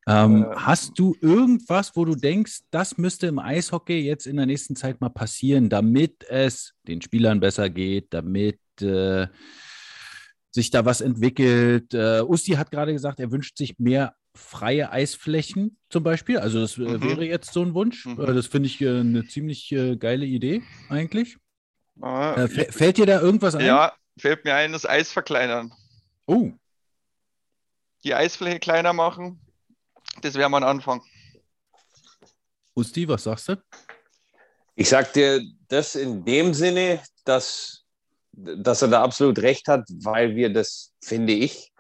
Ähm, Äh, hast du irgendwas, wo du denkst, das müsste im Eishockey jetzt in der nächsten Zeit mal passieren, damit es den Spielern besser geht, damit äh, sich da was entwickelt? Äh, Usti hat gerade gesagt, er wünscht sich mehr freie Eisflächen zum Beispiel. Also das äh, Mhm. wäre jetzt so ein Wunsch. Mhm. Äh, das finde ich äh, eine ziemlich geile Idee eigentlich. Ah, fä- fällt dir da irgendwas ein? ja, fällt mir ein, das Eis verkleinern. Oh, Die Eisfläche kleiner machen. Das wäre mal ein Anfang. Usti, was sagst du? Ich sag dir das in dem Sinne, dass, dass er da absolut recht hat, weil wir das, finde ich,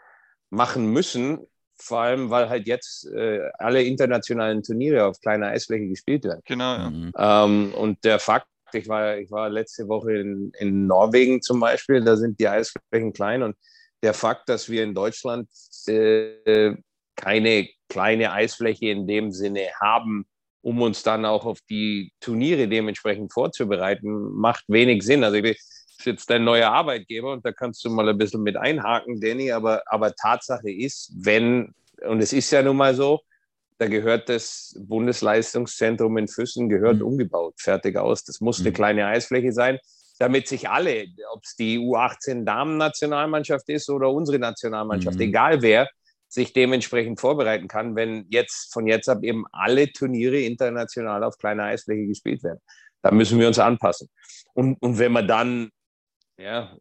machen müssen. Vor allem, weil halt jetzt äh, alle internationalen Turniere auf kleiner Eisfläche gespielt werden. Genau, ja. Mhm. Ähm, und der Fakt, ich war, ich war letzte Woche in, in Norwegen zum Beispiel, da sind die Eisflächen klein und der Fakt, dass wir in Deutschland äh, keine kleine Eisfläche in dem Sinne haben, um uns dann auch auf die Turniere dementsprechend vorzubereiten, macht wenig Sinn. Also ich bin ist jetzt dein neuer Arbeitgeber und da kannst du mal ein bisschen mit einhaken, Danny, aber, aber Tatsache ist, wenn, und es ist ja nun mal so, da gehört das Bundesleistungszentrum in Füssen gehört Mhm. umgebaut, fertig aus. Das muss eine Mhm. kleine Eisfläche sein, damit sich alle, ob es die U18 Damen-Nationalmannschaft ist oder unsere Nationalmannschaft, Mhm. egal wer, sich dementsprechend vorbereiten kann, wenn jetzt von jetzt ab eben alle Turniere international auf kleiner Eisfläche gespielt werden. Da müssen wir uns anpassen. Und, und wenn man dann, ja,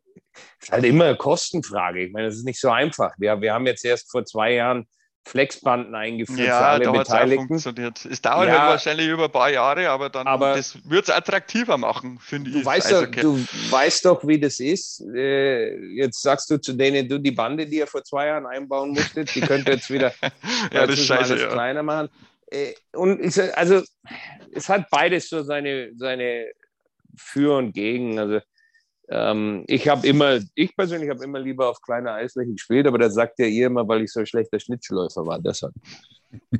ist halt immer eine Kostenfrage. Ich meine, das ist nicht so einfach. Wir, wir haben jetzt erst vor zwei Jahren Flexbanden eingeführt für Ja, alle es auch Beteiligten. funktioniert. Es dauert Ja. halt wahrscheinlich über ein paar Jahre, aber dann Aber- das wird es attraktiver machen, finde ich. Du weißt, doch, du weißt doch, wie das ist. Äh, jetzt sagst du zu denen, du die Bande, die ihr vor zwei Jahren einbauen musstet, die könnt ihr jetzt wieder ja, das scheiße. alles Ja. kleiner machen. Äh, Und ich, also es hat beides so seine, seine Für und Gegen. Also ähm, ich habe immer, ich persönlich habe immer lieber auf kleiner Eisfläche gespielt, aber das sagt ja ihr immer, weil ich so ein schlechter Schnittschuhläufer war. Deshalb.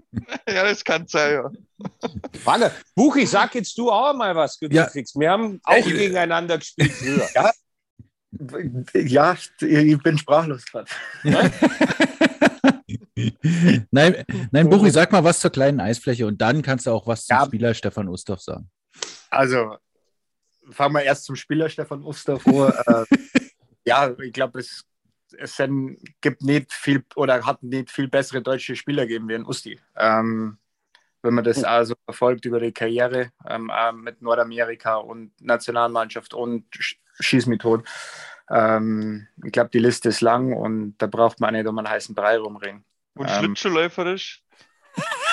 ja, das kann sein, ja. Warte, Buchi, sag jetzt du auch mal was, Fix. Wir haben auch Echt? gegeneinander gespielt früher. Ja, ja ich bin sprachlos gerade. Nein, nein, Buchi, sag mal was zur kleinen Eisfläche und dann kannst du auch was zum Ja. Spieler Stefan Ustorf sagen. Also, fangen wir erst zum Spieler Stefan Uster vor. äh, ja, ich glaube, es, es sind, gibt nicht viel oder hat nicht viel bessere deutsche Spieler gegeben wie ein Usti. Ähm, wenn man das also verfolgt über die Karriere, ähm, mit Nordamerika und Nationalmannschaft und Sch- Schieß mich tot. Ähm, ich glaube, die Liste ist lang und da braucht man nicht um einen heißen Brei rumringen. Und Ähm, Schlittschuhläuferisch?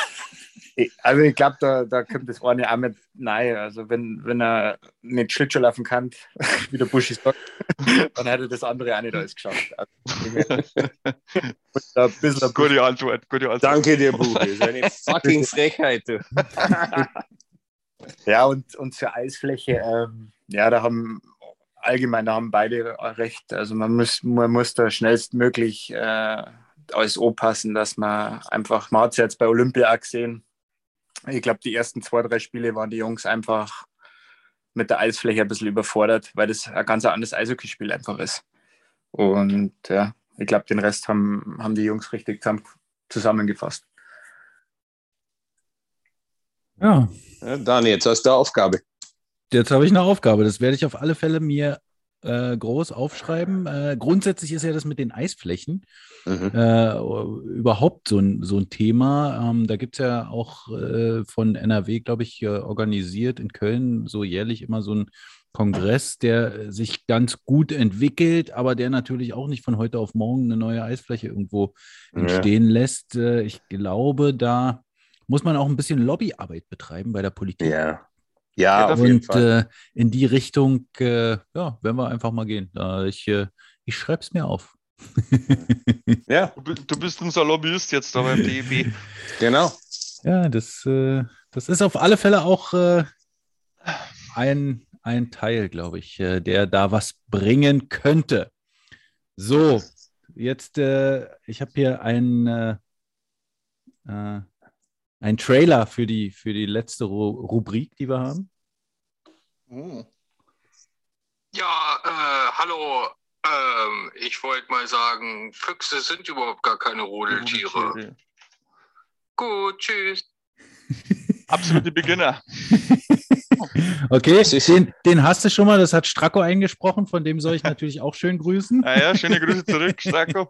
Ich- Also ich glaube, da, da kommt das eine auch mit nein. Also wenn, wenn er nicht Schlittschuh laufen kann, wie der Buschi sagt, dann hätte das andere auch nicht alles geschafft. Also, Gute Antwort, gute Antwort. Danke dir, Buchi. Das ist eine fucking Frechheit. Du. Ja, und, und zur Eisfläche, ähm, ja, da haben allgemein, da haben beide recht. Also man muss, man muss da schnellstmöglich äh, alles aufpassen, dass man einfach, man hat es jetzt bei Olympia auch gesehen. Ich glaube, die ersten zwei, drei Spiele waren die Jungs einfach mit der Eisfläche ein bisschen überfordert, weil das ein ganz anderes Eishockeyspiel einfach ist. Und ja, ich glaube, den Rest haben, haben die Jungs richtig zusammen, zusammengefasst. Ja, Ja, Dani, jetzt hast du eine Aufgabe. jetzt habe ich eine Aufgabe. Das werde ich auf alle Fälle mir äh, groß aufschreiben. Äh, grundsätzlich ist ja das mit den Eisflächen Mhm. äh, überhaupt so ein, so ein Thema. Ähm, da gibt es ja auch äh, von NRW, glaube ich, äh, organisiert in Köln so jährlich immer so ein Kongress, der sich ganz gut entwickelt, aber der natürlich auch nicht von heute auf morgen eine neue Eisfläche irgendwo Ja. entstehen lässt. Äh, ich glaube, da muss man auch ein bisschen Lobbyarbeit betreiben bei der Politik. Ja. Ja, auf jeden Und Fall. äh, in die Richtung, äh, ja, werden wir einfach mal gehen. Ich äh, ich schreibe es mir auf. Ja, Du, bi- du bist unser Lobbyist jetzt da beim DEB. genau. Ja, das, äh, das ist auf alle Fälle auch äh, ein, ein Teil, glaube ich, äh, der da was bringen könnte. So, jetzt, äh, ich habe hier einen, einen Trailer für die, für die letzte Ru Rubrik, die wir haben. Oh. Ja, äh, hallo. Ähm, ich wollte mal sagen, Füchse sind überhaupt gar keine Rudeltiere. Gut, tschüss. Absolute Beginner. Okay, den, den hast du schon mal, das hat Stracko eingesprochen, von dem soll ich natürlich auch schön grüßen. Ah ja, schöne Grüße zurück, Stracko.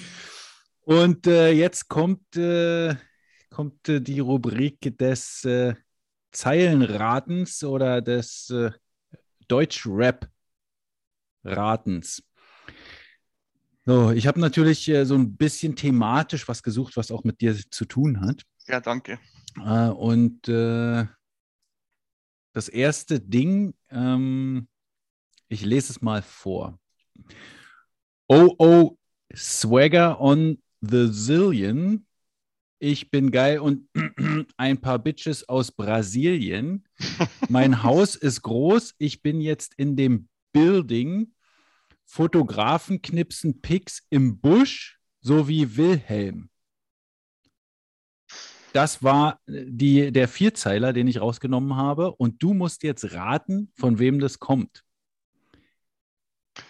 Und äh, jetzt kommt, äh, kommt äh, die Rubrik des äh, Zeilenratens oder des äh, Deutsch-Rap-Ratens. So, ich habe natürlich äh, so ein bisschen thematisch was gesucht, was auch mit dir zu tun hat. Ja, danke. Äh, und äh, das erste Ding, ähm, ich lese es mal vor. Oh, oh, Swagger on the Zillion. Ich bin geil und ein paar Bitches aus Brasilien. Mein Haus ist groß. Ich bin jetzt in dem Building. Fotografen knipsen Pics im Busch, so wie Wilhelm. Das war die, der Vierzeiler, den ich rausgenommen habe. Und du musst jetzt raten, von wem das kommt.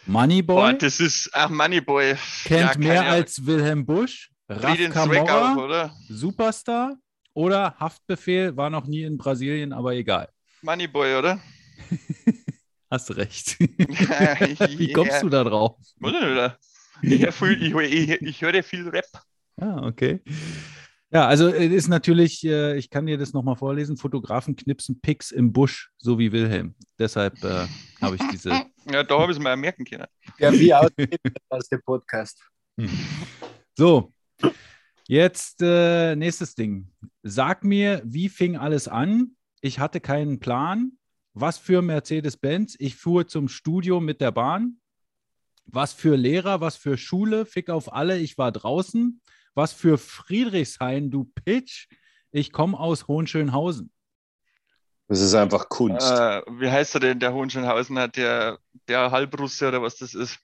Moneyboy. Boah, das ist, ach, Moneyboy. Kennt Ja, mehr als Wilhelm Busch. Raf auch, Camorra, oder? Superstar. Oder Haftbefehl, war noch nie in Brasilien, aber egal. Moneyboy, oder? Hast recht. Wie kommst du da drauf? Ich höre viel, ich, ich, ich höre viel Rap. Ah, okay. Ja, also es ist natürlich, äh, ich kann dir das nochmal vorlesen, Fotografen knipsen Pics im Busch, so wie Wilhelm. Deshalb äh, habe ich diese. Ja, da habe ich es mir merken können. Ja, wie als der Podcast? So, jetzt äh, nächstes Ding. Sag mir, wie fing alles an? Ich hatte keinen Plan. Was für Mercedes-Benz? Ich fuhr zum Studio mit der Bahn. Was für Lehrer? Was für Schule? Fick auf alle, ich war draußen. Was für Friedrichshain, du Pitch? Ich komme aus Hohenschönhausen. Das ist einfach Kunst. Äh, wie heißt er denn, der Hohenschönhausen hat, der, der Halbrusse oder was das ist?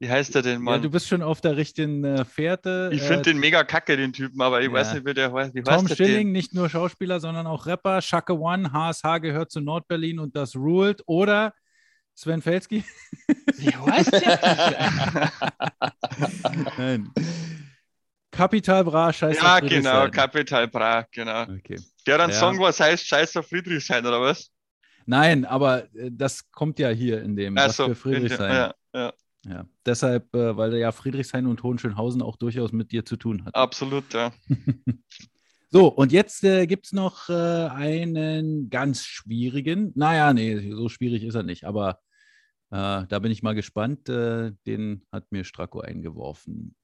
Wie heißt er denn, Ja, Mann? du bist schon auf der richtigen äh, Fährte. ich Äh, finde den mega kacke, den Typen, aber ich Ja. weiß nicht, wie der heißt. Wie Tom heißt der Schilling, denn? nicht nur Schauspieler, sondern auch Rapper. Shaka One, HSH gehört zu Nordberlin und das ruled. Oder Sven Felski? Wie heißt der? Nein. Kapital Bra, scheiß ja, auf genau. Kapital Bra, genau. Okay. Der hat einen Ja. Song, was heißt Scheiß auf Friedrichshain, oder was? Nein, aber äh, das kommt ja hier in dem, Ach was so, für Friedrichshain. Ja, ja, Ja. Deshalb, äh, weil ja Friedrichshain und Hohenschönhausen auch durchaus mit dir zu tun hat. absolut, ja. So, und jetzt äh, gibt es noch äh, einen ganz schwierigen. Naja, nee, so schwierig ist er nicht, aber äh, da bin ich mal gespannt. Äh, den hat mir Stracco eingeworfen.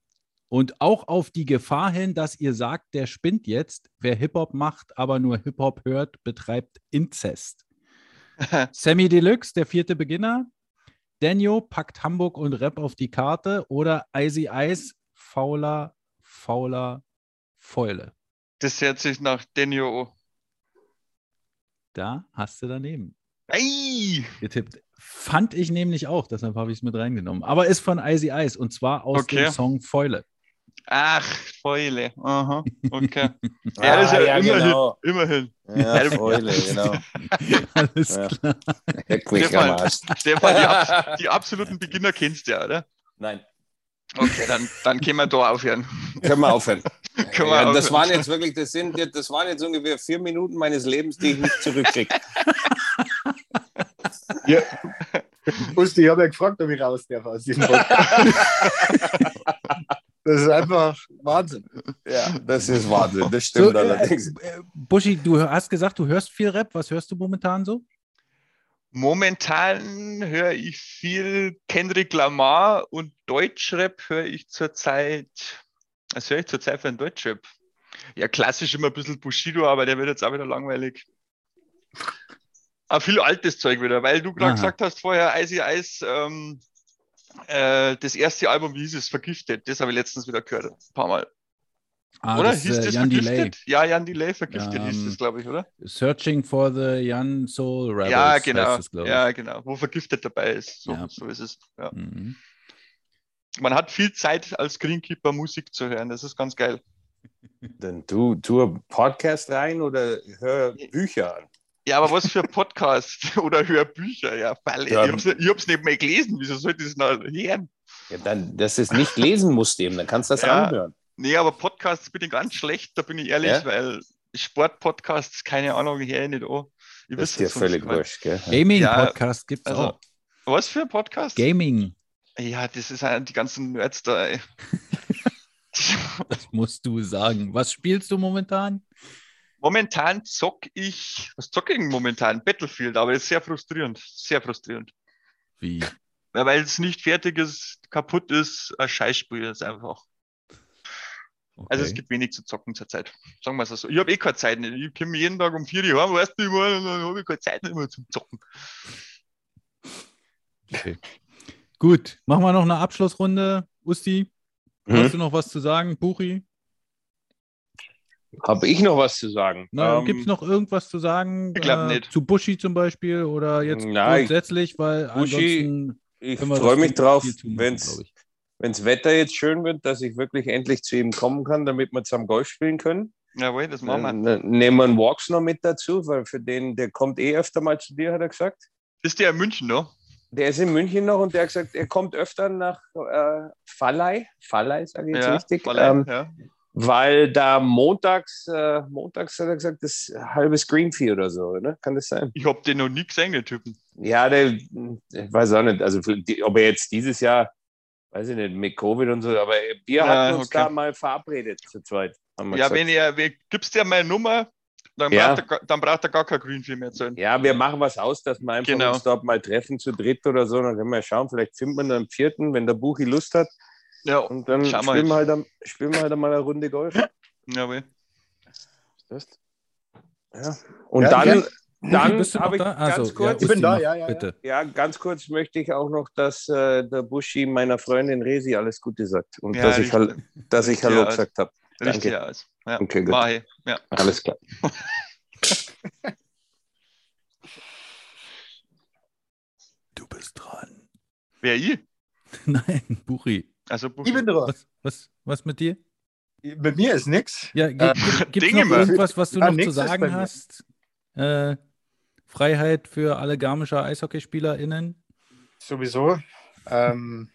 Und auch auf die Gefahr hin, dass ihr sagt, der spinnt jetzt. Wer Hip-Hop macht, aber nur Hip-Hop hört, betreibt Inzest. Sammy Deluxe, der vierte Beginner. Daniel packt Hamburg und Rap auf die Karte. Oder Icy Ice, fauler, fauler, Fäule. Das hört sich nach Denio Da hast du daneben Ei! getippt. Fand ich nämlich auch, deshalb habe ich es mit reingenommen. Aber ist von Icy Ice und zwar aus Okay. dem Song Fäule. Ach, Fäule. Aha, okay. Ah, ja, das ist ja, ja, immerhin. genau. immerhin. Ja, Fäule, genau. Alles Ja. klar. Stefan. Stefan die, abs die absoluten Beginner kennst du ja, oder? Nein. Okay, dann, dann können wir da aufhören. Können wir aufhören. Können wir Ja, das waren jetzt wirklich, das sind, das waren jetzt ungefähr vier Minuten meines Lebens, die ich nicht zurückkriege. Ja. Busti, ich habe ja gefragt, ob ich raus darf aus diesem Podcast. Das ist einfach Wahnsinn. Ja, das ist Wahnsinn, das So, stimmt äh, allerdings. äh, Buschi, du hast gesagt, du hörst viel Rap. Was hörst du momentan so? Momentan höre ich viel Kendrick Lamar und Deutschrap höre ich zurzeit. Was höre ich zurzeit für ein Deutschrap? Ja, klassisch immer ein bisschen Bushido, aber der wird jetzt auch wieder langweilig. Aber viel altes Zeug wieder, weil du gerade gesagt hast vorher, Icy Ice, ähm, äh, das erste Album, wie hieß es, Vergiftet, das habe ich letztens wieder gehört, ein paar Mal. Ah, oder? das, hieß äh, das Jan Delay. Vergiftet? Ja, Jan Delay, Vergiftet hieß Ähm, das, glaube ich, oder? Searching for the Young Soul Rebels. ja, heißt genau. das, ja, genau. Wo Vergiftet dabei ist. So, Ja. so ist es. Ja. Mhm. Man hat viel Zeit als Greenkeeper Musik zu hören. Das ist ganz geil. Dann tu, tu Podcast rein oder hör Bücher an. Ja, aber was für Podcast oder Hörbücher? Ja, Falle. Ja. Ich hab's, ich hab's nicht mehr gelesen. Wieso sollte ich das noch hören? Ja, dann, dass du es nicht lesen musst eben, dann kannst du das Ja. anhören. Nee, aber Podcasts bin ich ganz schlecht, da bin ich ehrlich, Ja? weil Sportpodcasts, keine Ahnung, höre ich nicht an. Ich Das ist dir völlig wurscht, gell? Gaming-Podcast gibt's also, auch. Was für ein Podcast? Gaming, ja, das ist halt die ganzen Nerds da. Ey. das musst du sagen. Was spielst du momentan? Momentan zock ich, was zocke ich momentan? Battlefield, aber ist sehr frustrierend, sehr frustrierend. Wie? Ja, weil es nicht fertig ist, kaputt ist, ein Scheißspiel ist einfach. Also es gibt wenig zu zocken zurzeit. Sagen wir es so. Ich habe eh keine Zeit. Nicht. Ich komme jeden Tag um vier Uhr heim, weißt du, und dann habe ich keine Zeit nicht mehr zum Zocken. Okay. Gut, machen wir noch eine Abschlussrunde. Usti, Mhm. hast du noch was zu sagen? Buchi? Habe ich noch was zu sagen? Ähm, Gibt es noch irgendwas zu sagen? ich glaub nicht. Zu Buschi zum Beispiel oder jetzt Nein. grundsätzlich, weil ansonsten Ich freue mich drauf, wenn das Wetter jetzt schön wird, dass ich wirklich endlich zu ihm kommen kann, damit wir zusammen Golf spielen können. Jawohl, das machen wir. Dann nehmen wir einen Walks noch mit dazu, weil für den, der kommt eh öfter mal zu dir, hat er gesagt. Ist der in München noch? Der ist in München noch und der hat gesagt, er kommt öfter nach äh, Fallei, Fallei sage ich jetzt Ja, richtig, Verleih, ähm, ja. Weil da montags, äh, montags hat er gesagt, das halbes Greenfee oder so, ne? Kann das sein? Ich habe den noch nie gesehen, den Typen. Ja, der, ich weiß auch nicht, also die, ob er jetzt dieses Jahr, weiß ich nicht, mit Covid und so, aber wir hatten uns okay. da mal verabredet zu zweit. Ja, gesagt. wenn ihr, gibst dir meine Nummer, dann, Ja. braucht er, gar- dann braucht er gar kein Greenfield mehr zahlen. Ja, wir machen was aus, dass wir einfach Genau. uns dort mal treffen zu dritt oder so. Dann können wir schauen, vielleicht finden wir einen vierten, wenn der Buchi Lust hat. Ja, Und dann Schauen wir spielen wir, halt, am- spielen wir halt mal eine Runde Golf. jawohl. Ja. Und Ja, dann, dann Bist du noch habe ich da? ganz Also, kurz, ja, Ich bin da, ja, ja, Bitte. ja, ganz kurz möchte ich auch noch, dass äh, der Buschi meiner Freundin Resi alles Gute sagt. Und Ja, dass, ich, dass ich Hallo aus. gesagt habe. Richtig Danke. aus. Ja. Okay, gut. Ich. Ja. Alles klar. Du bist dran. Wer ich? Nein, Buchi. Also, Ich bin dran. Was, was, was mit dir? Bei mir ist nichts. Ja, Äh, gibt es Dinge noch irgendwas, was du Ja, noch zu sagen hast? Äh, Freiheit für alle Garmischer EishockeyspielerInnen? Sowieso. Ähm,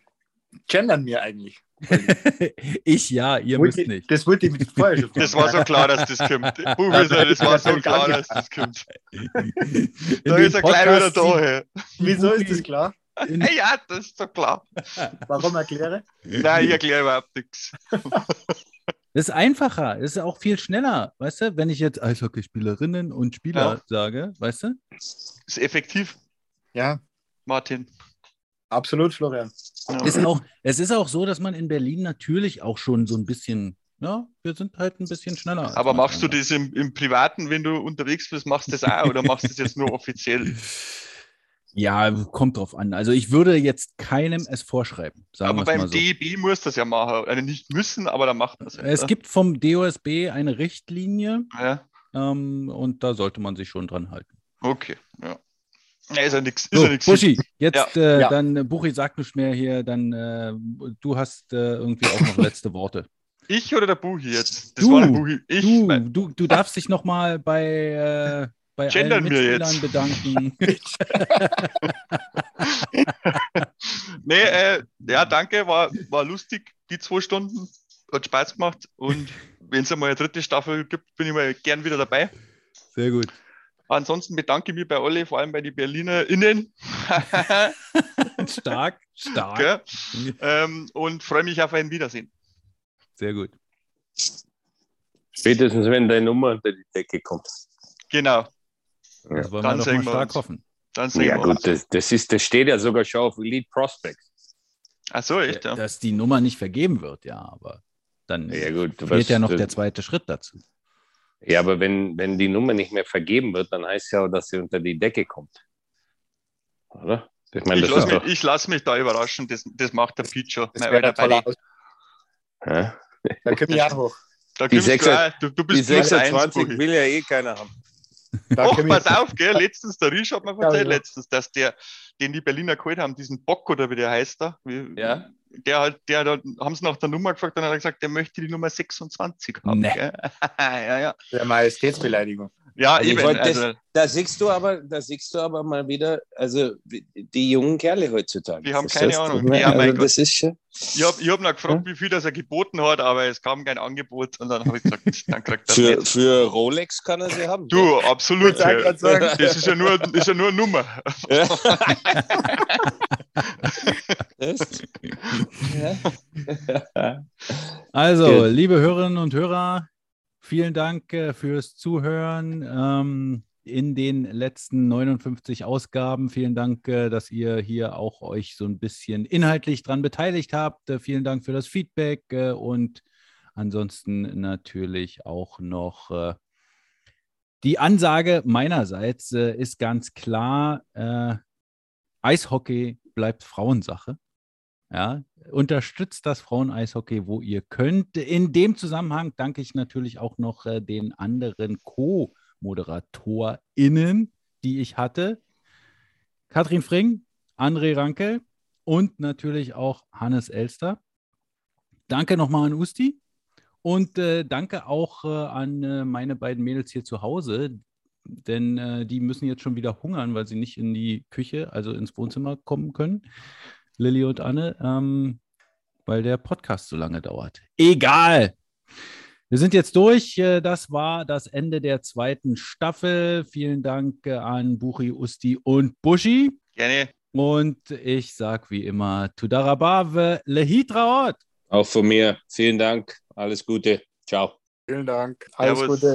gendern mir eigentlich. ich ja, ihr Wollte- müsst nicht. Das wollte ich mit vorher schon Das war so klar, dass das kommt. Das war so klar, dass das kommt. Da ist er gleich wieder da. Wieso ist das klar? Hey, ja, das ist so klar. Warum erkläre? Nein, ich erkläre überhaupt nichts. Das ist einfacher, das ist auch viel schneller, weißt du? Wenn ich jetzt Eishockeyspielerinnen und Spieler Ja. sage, weißt du? Ist effektiv, Ja, Martin. absolut, Florian. Ja. Ist auch, es ist auch so, dass man in Berlin natürlich auch schon so ein bisschen, ja, wir sind halt ein bisschen schneller. Aber machst du das im, im Privaten, wenn du unterwegs bist, machst du das auch oder machst du das jetzt nur offiziell? Ja, kommt drauf an. Also ich würde jetzt keinem es vorschreiben, sagen Aber beim so. DEB muss das ja machen. Also nicht müssen, aber dann macht man es. Es gibt vom DOSB eine Richtlinie Ja, ähm, und da sollte man sich schon dran halten. okay. Ja. Ja, ist ja nichts. So, ja. Buschi, jetzt Ja. Äh, Ja. dann, äh, Buchi, sag nicht mehr hier, dann äh, du hast äh, irgendwie auch noch letzte Worte. Ich oder der Buchi jetzt? Das Du, war der Buchi. Ich. Du, du, du darfst dich nochmal bei, äh, bei Gendern allen wir Mitspielern jetzt. bedanken. nee, äh, ja, danke, war, war lustig, die zwei Stunden. Hat Spaß gemacht. Und wenn es einmal eine dritte Staffel gibt, bin ich mal gern wieder dabei. Sehr gut. Ansonsten bedanke ich mich bei alle, vor allem bei den BerlinerInnen. Stark, stark. Ähm, und freue mich auf ein Wiedersehen. Sehr gut. Spätestens, wenn deine Nummer unter die Decke kommt. Genau, Das wollen Dann wir doch sehen mal wir stark uns. hoffen. dann sehen Ja, wir gut, uns. das, das, ist, das steht ja sogar schon auf Elite Prospects. Ach so, echt, ja. Dass die Nummer nicht vergeben wird, ja, aber dann Ja, gut, fehlt weißt, ja noch der zweite Schritt dazu. Ja, aber wenn, wenn die Nummer nicht mehr vergeben wird, dann heißt ja auch, dass sie unter die Decke kommt. Oder? Ich meine, Ich lasse mich, lass mich da überraschen, das, das macht der schon. Das mein alter. Ja? Da komme ich auch hoch. Da Die kommst du, sechs- auch, du, Die bist eins, 26 Buchi. will ja eh keiner haben. Komm ich- pass auf, gell? Letztens, der Risch hat mir Ja, erzählt, ja. letztens, dass der, den die Berliner geholt haben, diesen Bock oder wie der heißt da, wie, Ja. der halt, der, da haben sie nach der Nummer gefragt, dann hat er gesagt, der möchte die Nummer 26 haben. Nee. Gell? ja, ja. Der Majestätsbeleidigung. ja Also ich eben. wollte Also, Da siehst du aber, da siehst du aber mal wieder, also die jungen Kerle heutzutage. Die haben keine? Ahnung. Ja, also mein das ist schon. ich habe ich hab noch gefragt, wie viel das er geboten hat, aber es kam kein Angebot und dann habe ich gesagt, dann kriegt er Für, nicht. für Rolex kann er sie haben. Du, absolut. Ja. grad sagen. Das ist ja nur, ist ja nur eine Nummer. Ja. Ja. Also, liebe Hörerinnen und Hörer, vielen Dank äh, fürs Zuhören ähm, in den letzten 59 Ausgaben. Vielen Dank, äh, dass ihr hier auch euch so ein bisschen inhaltlich dran beteiligt habt. Äh, vielen Dank für das Feedback äh, und Ansonsten natürlich auch noch die Ansage meinerseits ist ganz klar, Eishockey bleibt Frauensache. Ja, unterstützt das Frauen-Eishockey, wo ihr könnt. In dem Zusammenhang danke ich natürlich auch noch den anderen Co-ModeratorInnen, die ich hatte. Katrin Fring, André Ranke und natürlich auch Hannes Elster. Danke nochmal an Usti und äh, danke auch äh, an äh, meine beiden Mädels hier zu Hause, denn äh, die müssen jetzt schon wieder hungern, weil sie nicht in die Küche, also ins Wohnzimmer kommen können. Lilly und Anne, ähm, weil der Podcast so lange dauert. Egal. Wir sind jetzt durch. Äh, das war das Ende der zweiten Staffel. Vielen Dank äh, an Buchi, Usti und Buschi. Gerne. Und ich sage wie immer, Tudarabave, Lehitraot. Auch von mir. Vielen Dank. Alles Gute. Ciao. Vielen Dank. Alles Servus. Gute.